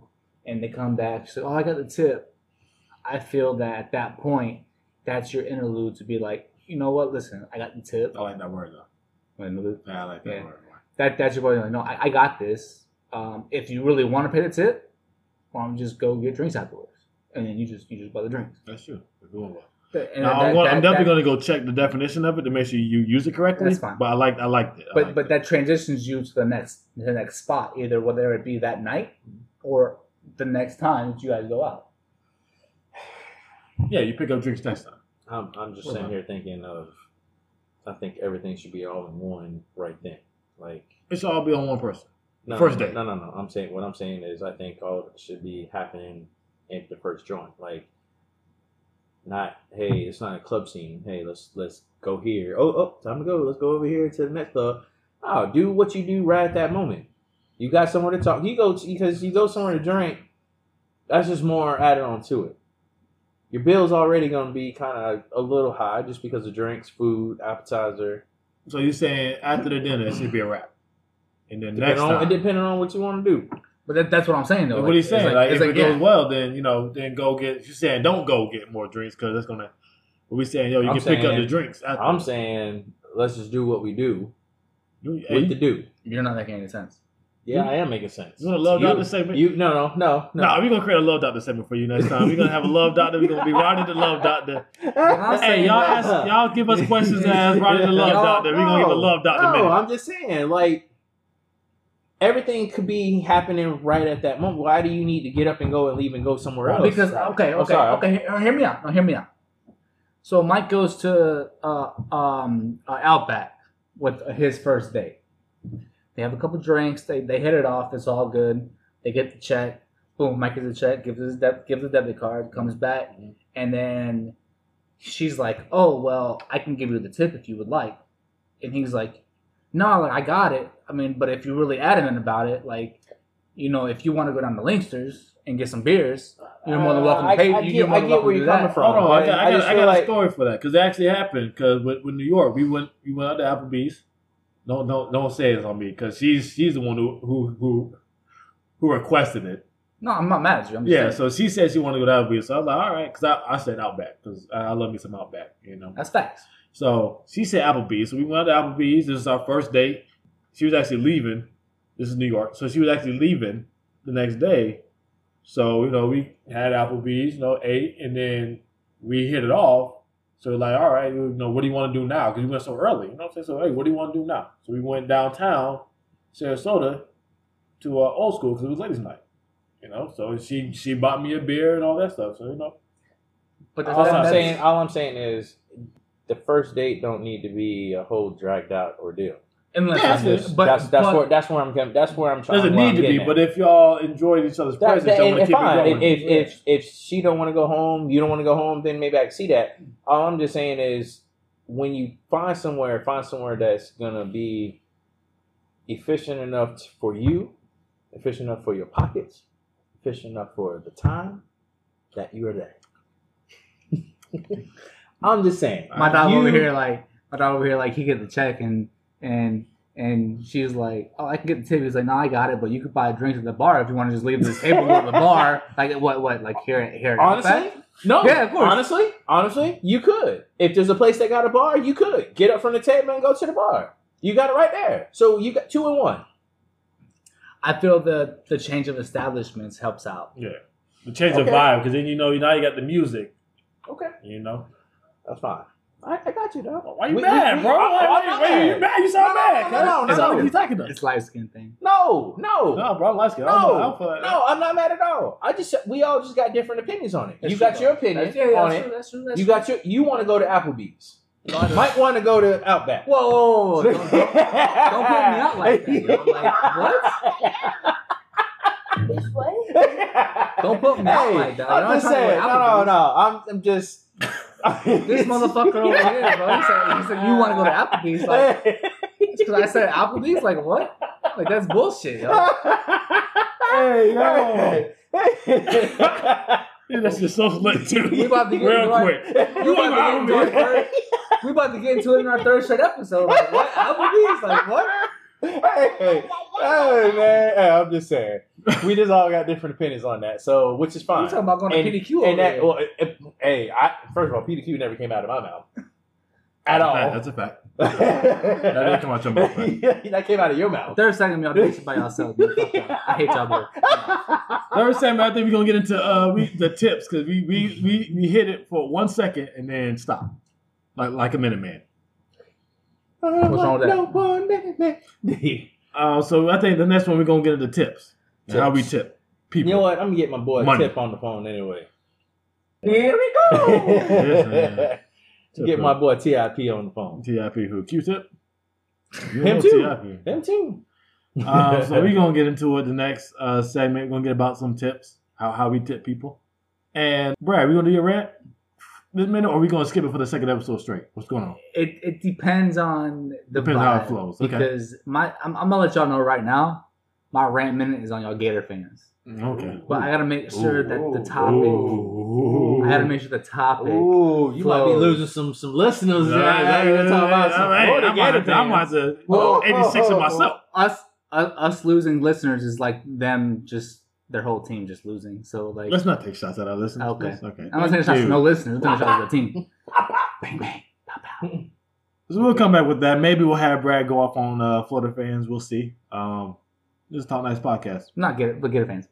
and they come back, say, "Oh, I got the tip." I feel that at that point, that's your interlude to be like, you know what? Listen, I got the tip. I like that word though. Interlude. Yeah, I like that Yeah. word. That that's your boy. Like, no, I, I got this. Um, if you really want to pay the tip, why don't you just go get drinks afterwards, and then you just you just buy the drinks. That's true. That's a good one. And Now, that- I'm, gonna- that- I'm definitely going to go check the definition of it to make sure you use it correctly. That's fine. But I like I liked it. I But liked but it. that transitions you to the next the next spot, either whether it be that night or the next time that you guys go out. yeah, you pick up drinks next time. I'm, I'm just Hold sitting on. here thinking of, I think everything should be all in one right then. Like, It should all be on one person. no, First no, day. No, no, no. I'm saying what I'm saying is I think all of it should be happening at the first joint. Like, not hey, it's not a club scene. Hey, let's let's go here. Oh, oh, time to go. Let's go over here to the next club. Oh, do what you do right at that moment. You got somewhere to talk. You go because you go somewhere to drink. That's just more added on to it. Your bill's already going to be kind of a little high just because of drinks, food, appetizer. So you're saying after the dinner it should be a wrap, and then next Depending on, time. depending on what you want to do. But that, that's what I'm saying though. what he's it's saying, like, it's if it yeah. goes well, then you know, then go get. You're saying don't go get more drinks because that's gonna. What we saying, yo, you I'm can pick up the drinks. After. I'm saying let's just do what we do you, hey, with you, the do. You're not making any sense. Yeah, I am making sense. you want a love you, doctor segment? You no no no no. Nah, we're gonna create a love doctor segment for you next time. We're gonna have a love doctor. We're gonna be riding the love doctor. Hey, y'all ask, y'all give us questions to ask riding the love No, doctor. We're gonna give a love doctor No, minute. I'm just saying, like everything could be happening right at that moment. Why do you need to get up and go and leave and go somewhere else? Because okay, I'm okay, sorry. okay. Hear, hear me out. No, hear me out. So Mike goes to uh, um, uh, Outback with his first date. They have a couple drinks. They they hit it off. It's all good. They get the check. Boom. Mike gets the check. Gives his de- gives the debit card. Comes back, mm-hmm. and then she's like, "Oh well, I can give you the tip if you would like." And he's like, "No, like I got it. I mean, but if you're really adamant about it, like, you know, if you want to go down to Linksters and get some beers, you're more than uh, welcome to I- pay. I you're get- more I than welcome where to do that. from. Hold on, I but got, I I got, I got like- a story for that because it actually happened. Because with, with New York, we went we went out to Applebee's. Don't don't don't say it's on me because she's she's the one who who who who requested it. No, I'm not mad at you. I'm just Yeah, saying. so she said she wanted to go to Applebee's, so I was like, all right, because I, I said Outback because I, I love me some Outback, you know. that's facts. So she said Applebee's. So we went to Applebee's. This is our first date. She was actually leaving. This is New York. So she was actually leaving the next day. So, you know, we had Applebee's, you know, ate, and then we hit it off. So we're like, all right, you know, what do you want to do now? Because we went so early. You know what I'm saying? So, hey, what do you want to do now? So we went downtown, Sarasota, to uh, old school because it was ladies' night. You know, so she she bought me a beer and all that stuff. So, you know, But all that's, I'm that's, saying, all I'm saying is, the first date don't need to be a whole dragged out ordeal. Unless, Yeah, That's, that's but, that's that's but, where that's where I'm coming. That's where I'm trying. To do it. Doesn't need to be, at. but if y'all enjoyed each other's That, presence, that, y'all want to keep fine. it going. If, if if she don't want to go home, you don't want to go home, then maybe I can see that. All I'm just saying is, when you find somewhere, find somewhere that's gonna be efficient enough for you, efficient enough for your pockets, efficient enough for the time that you are there. I'm just saying. my dog You- over here, like my dog over here, like he get the check and and and she was like, "Oh, I can get the tip." He's like, "No, I got it, but you could buy drinks at the bar if you want to just leave this table at the bar." Like what? What? Like here? Here? Honestly, Outback? no. Yeah, of course. Honestly, honestly, you could. If there's a place that got a bar, you could get up from the table and go to the bar. You got it right there. So you got two and one. I feel the the change of establishments helps out. Yeah, the change of vibe because then you know now you got the music. Okay, You know, that's fine. I, I got you, though. why you We- mad, we- bro? I- Why, I'm why, not why you mad. mad? You sound No, mad. no, no, no, cuz. no, What no. are you talking about? It's light skin thing. No, no, No, bro, I'm light skin. no, I'm, I'm, no. I'm not mad at all. I just we all just got different opinions on it. That's you true, got your opinion That's- yeah, yeah, on that's it. true, that's true, that's You true. got your. You want to go to Applebee's. Mike want to go to Outback. Whoa, whoa, whoa, don't, don't, don't put me out like that. yo. Like, what? Bitch, what? Don't put me out like that. I'm I'm not just saying. No, no, no. I'm, I'm just. This motherfucker over here, bro. He said, he said you want to go to Applebee's. Like, because I said Applebee's. Like, what? Like, that's bullshit, yo. Hey, yo. Hey. Yeah, that's just so lit too. We about to get real into our- quick. You about to get into our third, we about to get into it in our third straight episode. Like, what? Applebee's? Like, what? Hey, hey, hey, man. Hey, I'm just saying. We just all got different opinions on that, so which is fine. You fine. talking about going to And- PDQ over and that, there? well, it, it- hey, I, first of all, PDQ never came out of my mouth at all. That's a fact. that didn't come out your mouth, man. that came out of your mouth. Third segment, y'all do this by yourselves. man. Fuck y'all. I hate y'all both. Third segment, I think we're gonna get into uh we, the tips because we, we we we hit it for one second and then stop, like like a minute man. What's wrong with that? No one minute, man. Uh, so I think the next one we're gonna get into tips, and how we tip people. You know what? I'm gonna get my boy Money. Tip on the phone anyway. Here we Yes, man. to get my boy Tip on the phone. TIP who Q-tip. Him too. TIP. Him too. Uh, so we're gonna get into it. The next uh, segment, we're gonna get about some tips, how how we tip people. And Brad, we gonna do your rant this minute, or we gonna skip it for the second episode straight? What's going on? It it depends on the Depends how it flows, okay. Because my I'm, I'm gonna let y'all know right now. My rant minute is on y'all Gator fans, mm, Okay. but I gotta make sure that the topic. Ooh. I gotta make sure the topic. Ooh, you might be losing some some listeners. Yeah, right now. yeah, You're gonna talk about yeah, some yeah, I'm about Gator to- I'm about fans. to Whoa, 86 whoa, of myself. Us us us losing listeners is like them just their whole team just losing. So like Let's not take shots at our listeners. Okay. please. Okay. I'm not saying shots Thank no listeners. I'm saying shots at the team. bang bang. Pow, pow. So we'll come back with that. Maybe we'll have Brad go off on uh, Florida fans. We'll see. Um, this is Talk Nice podcast. Not Gator, but Gator fans.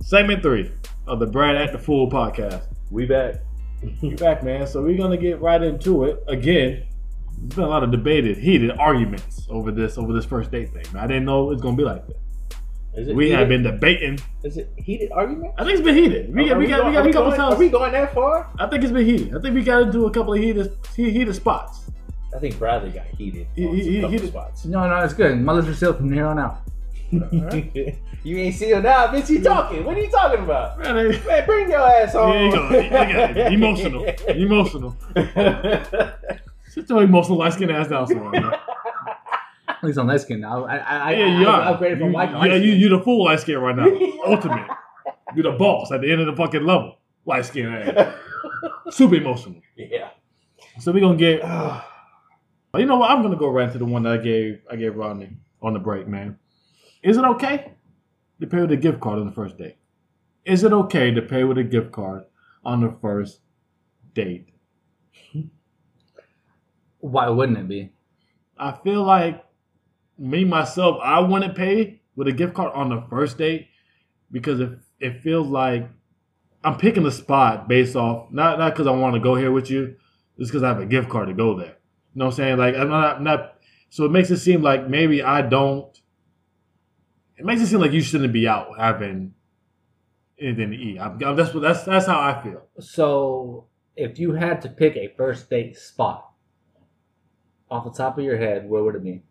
Segment three of the Brad at the Fool podcast. We back. You back, man. So we're gonna get right into it again. There's been a lot of debated, heated arguments over this over this first date thing. Man. I didn't know it was gonna be like that. Is it We heated? have been debating. Is it heated argument? I think it's been heated. We got Are we got going- we got are a couple going, times. Are we going that far? I think it's been heated. I think we got into a couple of heated heated spots. I think Bradley got heated He- he- some he- couple spots. No, no, it's good. My listeners sealed from here on out. You ain't sealed now, bitch. You talking? What are you talking about? Man, I- Man, bring your ass on. There you go. Look at it. Emotional. Emotional. Sit your emotional light skin ass down somewhere. Man. At least I'm light skinned now. I, I, I, Yeah, you I, are. upgraded from You- white yeah, light you skin. you the full light skin right now. Ultimate. You're the boss at the end of the fucking level. Light skin ass. Super emotional. yeah. So we're gonna get. You know what? I'm gonna go right into the one that I gave I gave Rodney on the break, man. Is it okay to pay with a gift card on the first date? Is it okay to pay with a gift card on the first date? Why wouldn't it be? I feel like me myself, I wouldn't pay with a gift card on the first date because it it feels like I'm picking a spot based off not not because I want to go here with you, just because I have a gift card to go there. You know what I'm saying? Like I'm not, I'm not so it makes it seem like maybe I don't. It makes it seem like you shouldn't be out having anything to eat. I'm, I'm- that's what that's that's how I feel. So, if you had to pick a first date spot off the top of your head, where would it be?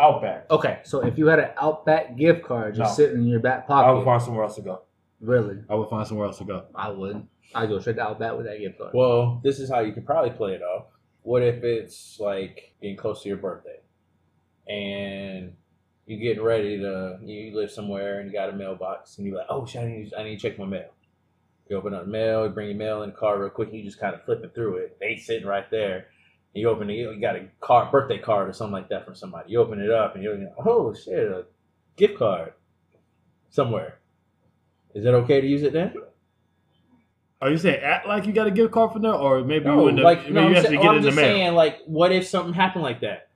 Outback. Okay, so if you had an Outback gift card just No. sitting in your back pocket, I would find somewhere else to go. really, I would find somewhere else to go. I would. I'd go straight to Outback with that gift card. Well, this is how you could probably play it off. What if it's like getting close to your birthday, and you getting ready to you live somewhere and you got a mailbox and you're like, oh shit, I need, I need to check my mail. You open up the mail, you bring your mail in the car real quick, and you just kind of flipping through it. They sitting right there. And You open it, you got a card, birthday card or something like that from somebody. You open it up and you're like, oh shit, a gift card somewhere. Is it okay to use it then? Are you saying act like you got a gift card from there, or maybe you No, wouldn't? like maybe no, you I'm, actually sa- get I'm it in the just saying, like, what if something happened like that?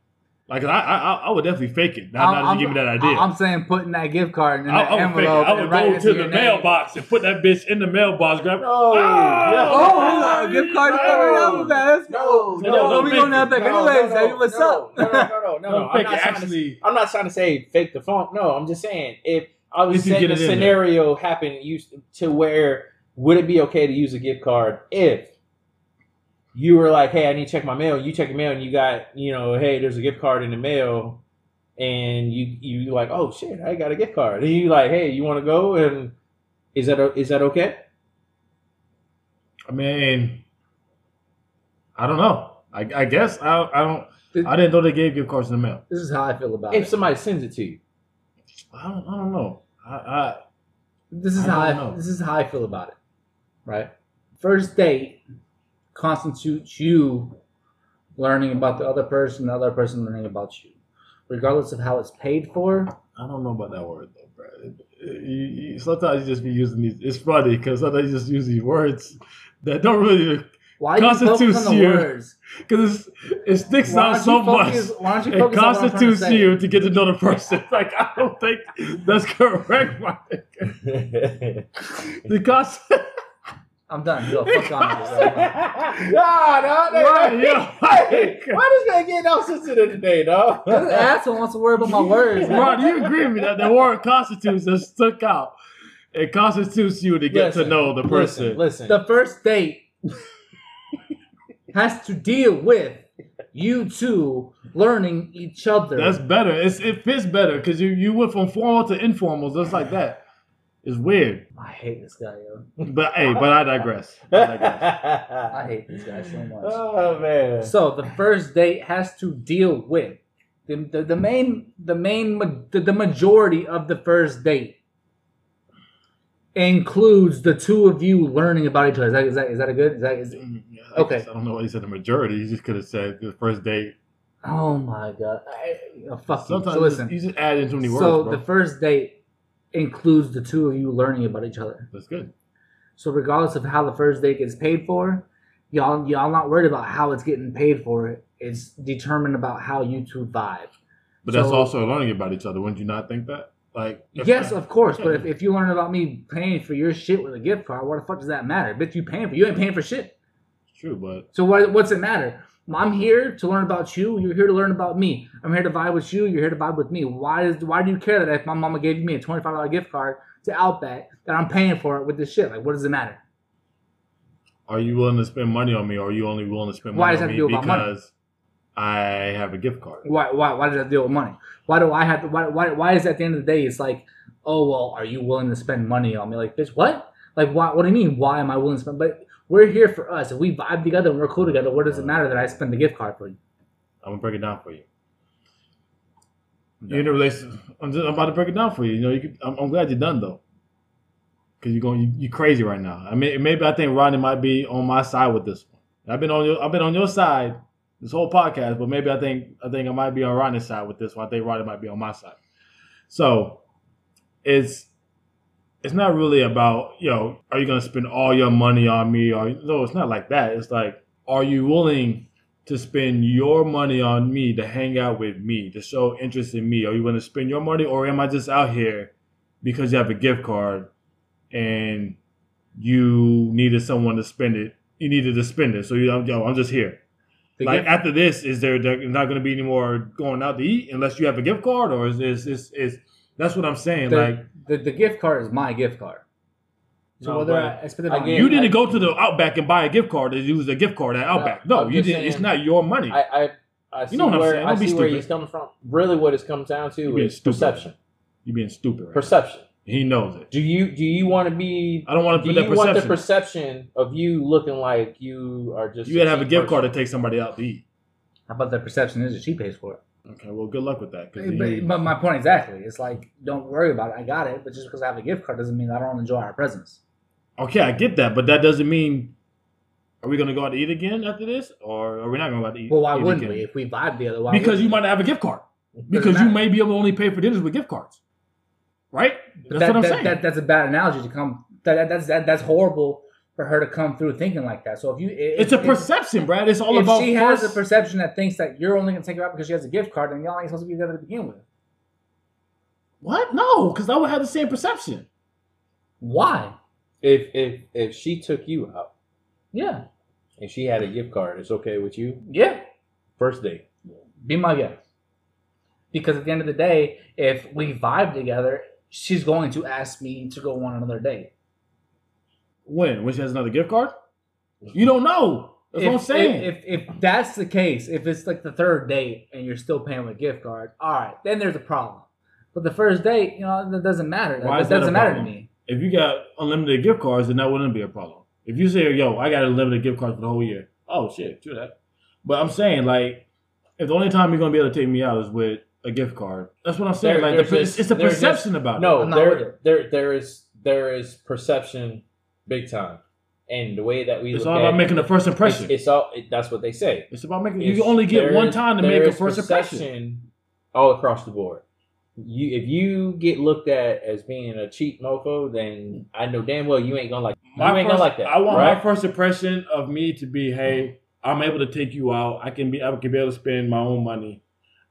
Like I, I, I would definitely fake it. Not, not to give me that idea. I'm saying putting that gift card in I, that I would fake it. envelope I would write go to the name. mailbox and put that bitch in the mailbox. Grab. No, Oh, yeah. Oh, a gift card is coming No. up, man. No, No, No, don't we fake going it. out back No, anyways. no. What's no, up? No, no, no, no, no. No. I'm not it. trying to- Actually, I'm not trying to say fake the phone. No, I'm just saying if I was saying get the scenario happened used to where would it be okay to use a gift card if you were like, hey, I need to check my mail. You check your mail and you got, you know, hey, there's a gift card in the mail, and you you like, oh shit, I got a gift card, and you like, hey, you want to go and is that is that okay? I mean, I don't know. I, I guess I, I don't. I didn't know they gave gift cards in the mail. This is how I feel about If it. If somebody sends it to you, I don't. I don't know. I, I This is I how I, don't know. this is how I feel about it. Right? First date constitutes you learning about the other person, the other person learning about you. regardless of how it's paid for. I don't know about that word though, bro. It- it- you, you, sometimes you just be using these. It's funny because sometimes you just use these words that don't really Why do you focus on Constitutes the you. words? because it sticks out so you much. Why don't you It focus on what I'm to constitutes say? you to get to know the person. Like I don't think that's correct, my nigga. The concept. I'm done. Yo, fuck on this. nah, nah, nah. Right, yeah. Hey, why this guy getting all sensitive today, dog? This asshole wants to worry about my words. Bro, do you agree with me that the word constitutes has stuck out? It constitutes you to get to know the person. Listen, listen. The first date has to deal with you two learning each other. That's better. It's, it fits better because you, you went from formal to informal just like that. It's weird. I hate this guy, yo. But hey, but I digress. I digress. I hate this guy so much. Oh man. So the first date has to deal with the, the, the main the main the, the majority of the first date includes the two of you learning about each other. Is that is that, is that a good? Is that is, mm, I Okay. guess I don't know why he said the majority. You just could have said the first date. oh my god! I, oh, fuck you. Sometimes So you just- listen. you just add in too many words, So bro. the first date includes the two of you learning about each other. That's good. So regardless of how the first date gets paid for, y'all y'all not worried about how it's getting paid for. It's determined about how you two vibe. But that's also learning about each other. Wouldn't you not think that? Like, Yes, of course. But if, if you learn about me paying for your shit with a gift card, what the fuck does that matter? Bitch, you paying for you ain't paying for shit. It's true, but So what what's it matter? I'm mm-hmm. here to learn about you. You're here to learn about me. I'm here to vibe with you. You're here to vibe with me. Why is why do you care that if my mama gave me a twenty five dollar gift card to Outback that I'm paying for it with this shit? Like, what does it matter? are you willing to spend money on me, or are you only willing to spend money Why does on that me deal about money? because I have a gift card? Why why why does that deal with money? Why do I have to? Why why why is at the end of the day it's like, oh well, are you willing to spend money on me? Like, bitch, what? Like, why? What do you mean? Why am I willing to spend? But we're here for us. If we vibe together and we're cool together, what does it matter that I spend the gift card for you? I'm gonna break it down for you. You're in a relationship. I'm, just, I'm about to break it down for you. You know, you could, I'm, I'm glad you're done though, because you're going, you, you're crazy right now. I mean, maybe I think Rodney might be on my side with this one. I've been on your, I've been on your side this whole podcast, but maybe I think, I think I might be on Rodney's side with this one. I think Rodney might be on my side. So, it's, it's not really about, you know, are you gonna spend all your money on me? Or no, it's not like that. It's like, are you willing to spend your money on me to hang out with me to show interest in me are you going to spend your money or am i just out here because you have a gift card and you needed someone to spend it you needed to spend it so you yo i'm just here The like gift- after this is there, there not going to be any more going out to eat unless you have a gift card or is this is, is that's what i'm saying the, like the, the gift card is my gift card. So No, whether but I, I spend it on again, you, you didn't I- go to the outback and buy a gift card and use a gift card at outback no, I'm you didn't it's not your money I, I, I see know what I'm where saying. I Don't be see where stupid. he's coming from. Really, what it comes down to You're is stupid. perception. you're being stupid right now. Perception. he knows it Do you do you want to be? i don't want to be. Do you want the perception perception of you looking like you are just? You gotta have a cheap gift card to take somebody out to eat. how about the perception is that she pays for it? Okay, well, good luck with that. But, you- but my point exactly, it's like don't worry about it. I got it, but just because I have a gift card doesn't mean I don't enjoy our presence. okay, I get that, but that doesn't mean. Are we gonna go out to eat again after this, or are we not gonna go out to eat? Well, why eat wouldn't again? we if we vibe the other Why Because you might not have a gift card. Because you may be able to only pay for dinners with gift cards, right? That's that, what I'm that, saying. that- that's a bad analogy to come. That, that, that's that, that's horrible for her to come through thinking like that. So if you, if, it's a if- perception, Brad. It's all if about she has a perception that thinks that you're only gonna take her out because she has a gift card, then y'all ain't supposed to be together to begin with. what? No, because I would have the same perception. Why? If if if she took you out Yeah, and she had a gift card, it's okay with you. yeah. First date. Be my guest. Because at the end of the day, if we vibe together, she's going to ask me to go on another date. When? When she has another gift card? You don't know. That's if, what I'm saying. If, if if that's the case, if it's like the third date and you're still paying with gift card, all right, then there's a problem. But the first date, you know, that doesn't matter. Why that, is that a doesn't matter to me. if you got unlimited gift cards, then that wouldn't be a problem. If you say, "Yo, I got unlimited gift cards for the whole year," oh shit, true that. But I'm saying, like, if the only time you're gonna be able to take me out is with a gift card, that's what I'm saying. There- like, the, just- it's, there's perception about it. No, not with there there there is there is perception, big time, and the way that we It's all about making the first impression. It's, it's all it, that's what they say. It's about making. It's- you only get one time to make a first impression. all across the board. You if you get looked at as being a cheap mofo, then I know damn well you ain't gonna like you ain't first, gonna like that. I want right? my first impression of me to be, hey, I'm able to take you out. I can be, I can be able to spend my own money.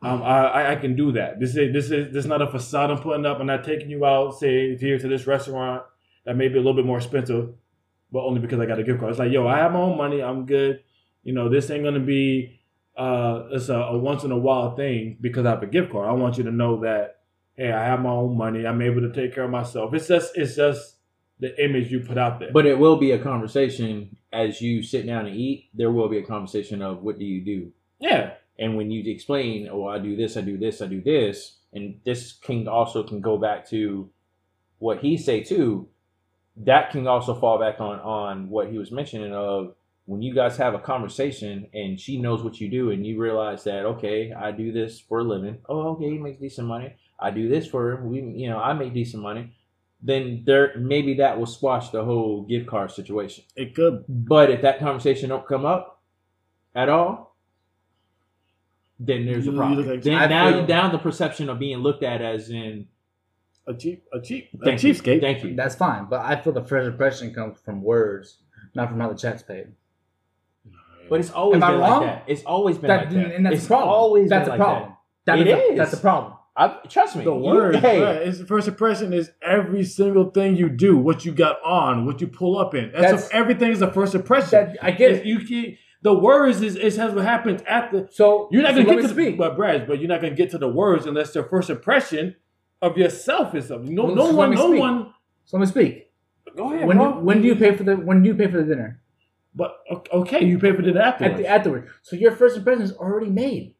Um, I, I, I can do that. This is, this is, this is not a facade I'm putting up. I'm not taking you out, say, here to this restaurant that may be a little bit more expensive, but only because I got a gift card. It's like, yo, I have my own money. I'm good. You know, this ain't gonna be, uh, it's a, a once in a while thing because I have a gift card. I want you to know that, hey, I have my own money. I'm able to take care of myself. It's just, it's just the image you put out there. But it will be a conversation as you sit down and eat. There will be a conversation of what do you do, yeah, and when you explain, oh, I do this, I do this, I do this, and this can also can go back to what he say too. That can also fall back on on what he was mentioning of when you guys have a conversation and she knows what you do and you realize that okay, I do this for a living. Oh, okay, he makes decent money. I do this for him we, you know, I make decent money. Then there maybe that will squash the whole gift card situation. it could But if that conversation don't come up at all, then there's a problem. like- then I now feel- you down the perception of being looked at as in a cheap, a cheap, a thank you, cheapskate. Thank you. That's fine, but I feel the first impression comes from words, not from how the check's paid. But it's always Am I been wrong? like that. It's always been That, like that. and that's it's a problem. always that's been a like problem. That It is a- That's a problem. that. I, trust me. The you- word, hey, bruh, it's first impression is every single thing you do, what you got on, what you pull up in. That's, That's- everything is the first impression. That I get It's- it. You can, the words is, is has what happens after. So You're not so gonna let get me to speak. the but Brad, but you're not gonna get to the words unless their first impression of yourself is something. No, Well, no so one, no speak. one. So let me speak. Go ahead, when do, bro. when do you pay for the when do you pay for the dinner? But okay, you pay for it At afterwards. the afterward. So your first impression is already made.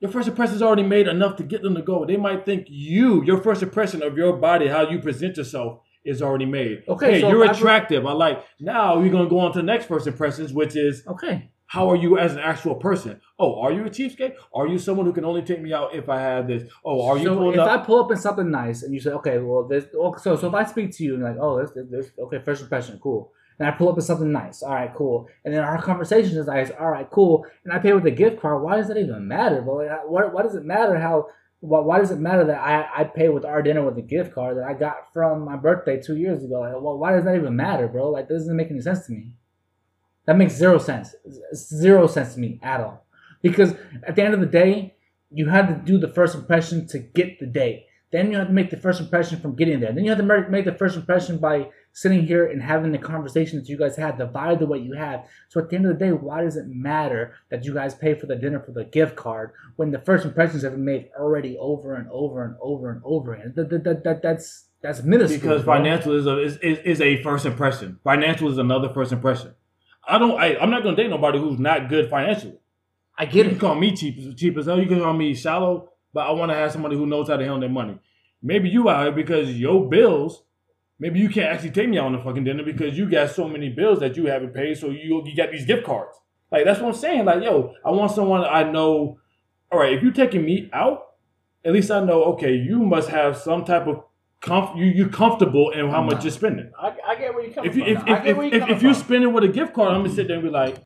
your first impression is already made enough to get them to go. They might think you, your first impression of your body, how you present yourself, is already made. Okay, hey, so you're if I- attractive. I like. Now we're gonna go on to the next first impressions, which is Okay. How are you as an actual person? Oh, are you a cheapskate? Are you someone who can only take me out if I have this? Oh, are you so if up? I pull up in something nice and you say, okay, well, this, oh, so so if I speak to you and like, oh, this, this, this, okay, first impression, cool, and I pull up in something nice, all right, cool, and then our conversation is nice, all right, cool, and I pay with a gift card. Why does that even matter, bro? Like, why, why does it matter how? Why, why does it matter that I, I pay with our dinner with a gift card that I got from my birthday two years ago? Like, well, why does that even matter, bro? Like, this doesn't make any sense to me. That makes zero sense. Zero sense to me at all. Because at the end of the day, you had to do the first impression to get the date. Then you have to make the first impression from getting there. Then you have to make the first impression by sitting here and having the conversation that you guys had, the vibe the way you have. So at the end of the day, why does it matter that you guys pay for the dinner for the gift card when the first impressions have been made already over and over and over and over again? That, that, that, that, that's that's minuscule. because bro. financial is a is, is, is a first impression. Financial is another first impression. I don't. I, I'm not gonna date nobody who's not good financially. I You get can it. call me cheap, cheap as hell. You can call me shallow, but I want to have somebody who knows how to handle their money. Maybe you out here because your bills. Maybe you can't actually take me out on a fucking dinner because you got so many bills that you haven't paid. So you you got these gift cards. Like that's what I'm saying. Like yo, I want someone I know. All right, if you're taking me out, at least I know. Okay, you must have some type of comf. You you comfortable in how much you're spending. I, I get where you're coming If you from. if now. I if get if, where if, you're if, coming you from. spend it with a gift card, I'm gonna sit there and be like,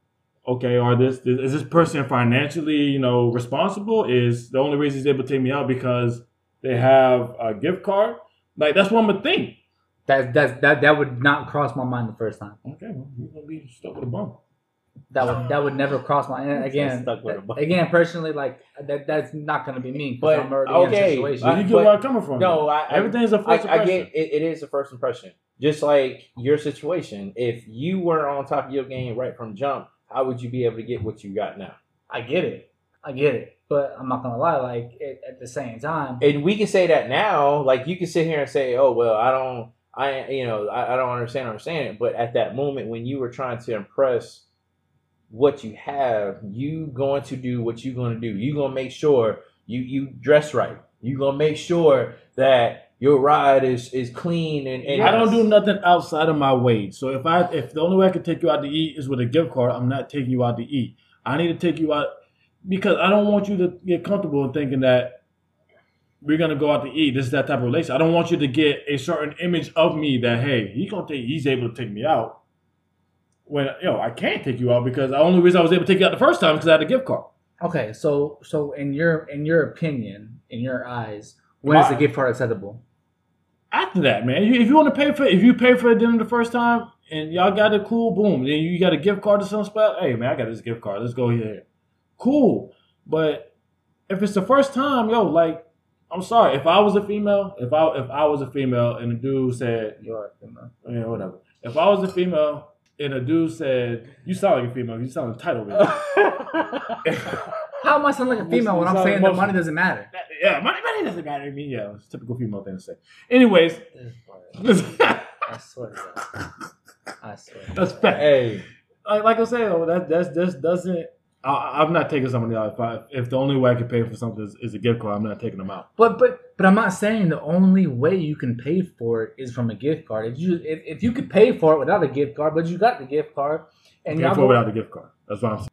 okay, are this, this is this person financially you know responsible? Is the only reason he's able to take me out because they have a gift card? Like that's what I'm gonna think. That that that that would not cross my mind the first time. Okay, well, you're gonna be stuck with a bum. That would that would never cross my and again Stuck with a again personally like that that's not gonna be me. 'cause But, I'm already okay, in a situation. So you get but- where I'm coming from. No, I, I everything's a I, first I impression. get it, it is a first impression. Just like your situation, if you were on top of your game right from jump, how would you be able to get what you got now? I get it. I get it. But I'm not gonna lie. Like it, at the same time, And we can say that now. Like you can sit here and say, "Oh well, I don't, I you know, I, I don't understand, understand it." But at that moment when you were trying to impress what you have, you going to do what you're going to do. You gonna make sure you you dress right. You gonna make sure that your ride is is clean and, and I don't do nothing outside of my wage. So if I if the only way I can take you out to eat is with a gift card, I'm not taking you out to eat. I need to take you out because I don't want you to get comfortable in thinking that we're gonna go out to eat. This is that type of relation. I don't want you to get a certain image of me that hey, he's gonna take he's able to take me out. When know I can't take you out because the only reason I was able to take you out the first time because I had a gift card. Okay, so so in your in your opinion, in your eyes, when is the gift card acceptable? After that, man, if you want to pay for if you pay for a dinner the first time and y'all got it cool, boom. Then you got a gift card to some spot. Hey, man, I got this gift card. Let's go here. Cool, but if it's the first time, yo, like, I'm sorry. If I was a female, if I if I was a female and a dude said, Your opinion. yeah, whatever. If I was a female and a dude said, you sound like a female, you sound entitled. man." How am I sounding like a female when I'm Sound saying that money doesn't matter? yeah, money, money doesn't matter to me. Yeah, it's a typical female thing to say. Anyways, I swear to God. I swear. that's fact. hey, like, like I said, though, that that's this doesn't. I, I'm not taking somebody out. If, I, if the only way I can pay for something is, is a gift card, I'm not taking them out. But but but I'm not saying the only way you can pay for it is from a gift card. If you if, if you could pay for it without a gift card, but you got the gift card and pay y'all for it without the gift card. That's what I'm saying.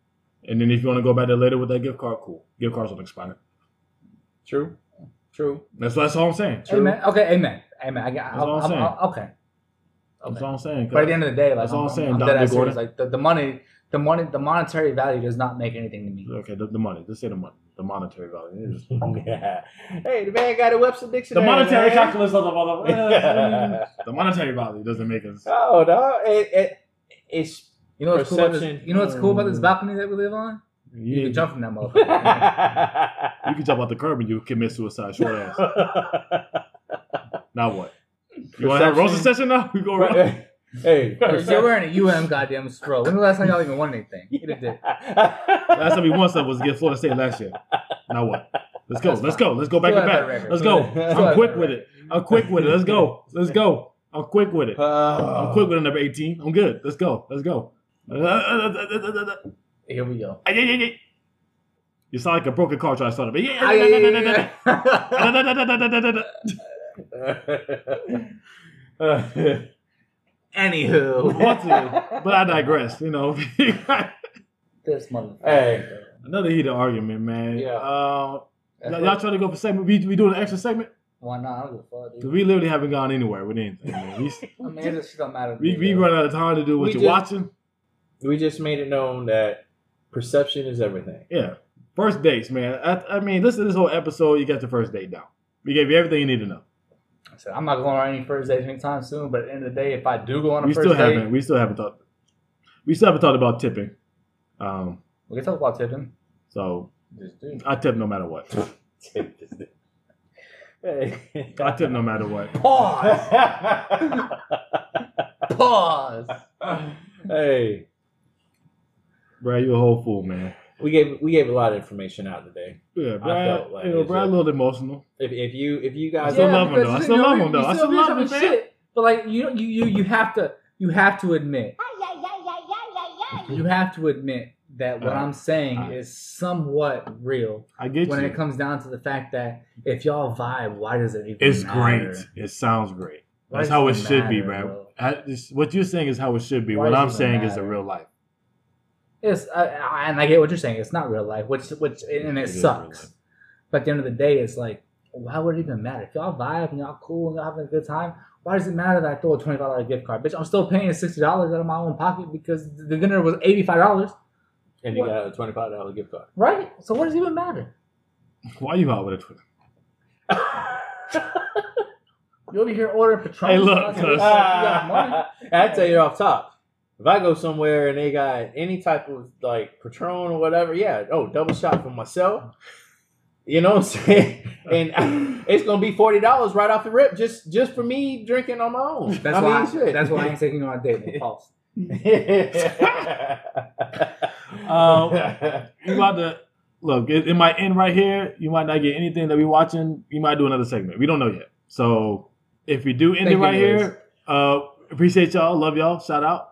And then if you want to go back there later with that gift card, cool. Gift cards will expire. true, true. That's that's all I'm saying. Amen. Okay, amen. Amen. I got. That's all I'm I'm- saying. I'm- okay. That's Okay. all I'm saying. But at the end of the day, like That's all I'm I'm, saying, I'm Dr. dead ass Gordon. serious. Like the, the money, the money, the monetary value does not make anything to me. Okay, the, the money. Just say the money. The monetary value. It is- yeah. Hey, the man got a Webster dictionary. The monetary man. calculus of the mother. the monetary value doesn't make us. Oh no, it, it it's You know what's cool about this? You know what's cool about this Mm. balcony that we live on? You You, can jump from that motherfucker. you can jump out the curb and you commit suicide. Short ass. Now what? You want to have a roasting session now? We go around. hey, You're wearing a UM goddamn scroll. When the last time y'all even won anything? You did. Last time we won something was against Florida State last year. Now what? Let's go. Let's go. Let's go back Still to back. Let's go. I'm quick with it. I'm quick with it. Let's go. Let's go. I'm quick with it. I'm quick with it, number 18. I'm good. Let's go. Let's go. Here we go. You sound like a broken car trying to start it. Ah, yeah, yeah, yeah, yeah. Anywho, but I digress. You know, this motherfucker. Hey. another heated argument, man. Yeah. Uh, That's y'all, y'all trying to go for segment? We, we doing an extra segment? Why not? I don't give a fuck, Cause dude. we literally haven't gone anywhere with anything. Man. We, I mean, it just shit don't matter. to we, me, we bro. run out of time to do what We you're just- watching. we just made it known that perception is everything. Yeah. First dates, man. I, I mean, listen to this whole episode. You got the first date down. We gave you everything you need to know. I said, I'm not going on any first dates anytime soon, but at the end of the day, if I do go on a We first still date, haven't. We still haven't thought. We still haven't thought about tipping. Um, we can talk about tipping. so I tip no matter what. hey. I tip no matter what. Pause. Pause. hey, Brad, you a whole fool, man. We gave we gave a lot of information out today. Yeah, Brad. felt like you know, Brad, a a- little emotional. If, if you if you I guys still love him, though. I still love you- him, though. I still love talking him, shit, But like you, you, you, you have to, you have to admit, oh, you have to admit that what Alright. I'm saying Alright. is somewhat real I get when you. it comes down to the fact that if y'all vibe, why does it even it's matter? great. It sounds great. Why That's how it even should be, matter, man. I, what you're saying is how it should be. Why what I'm it even saying is the real life. It's I, I, and I get what you're saying. It's not real life, which which and it, It is real sucks. But at the end of the day, it's like, why would it even matter? If y'all vibe and y'all cool and y'all having a good time, why does it matter that I throw a twenty five dollar gift card? Bitch, I'm still paying sixty dollars out of my own pocket because the dinner was eighty five dollars, and you What? got a twenty five dollar gift card. right? So what does it even matter? Why you out with it? You over here ordering Patron? Hey, look, you cuz- got money. I tell you off top. If I go somewhere and they got any type of like Patron or whatever, yeah, oh, double shot for myself. You know what I'm saying? And it's gonna be forty dollars right off the rip just just for me drinking on my own. That's I why. mean, shit. that's why I ain't taking you on a date. man. Pause. Um, you about to look. It, it might end right here. You might not get anything that we watching. You might do another segment. We don't know yet. So if we do end Thank it right anyways. here, uh, appreciate y'all. Love y'all. Shout out.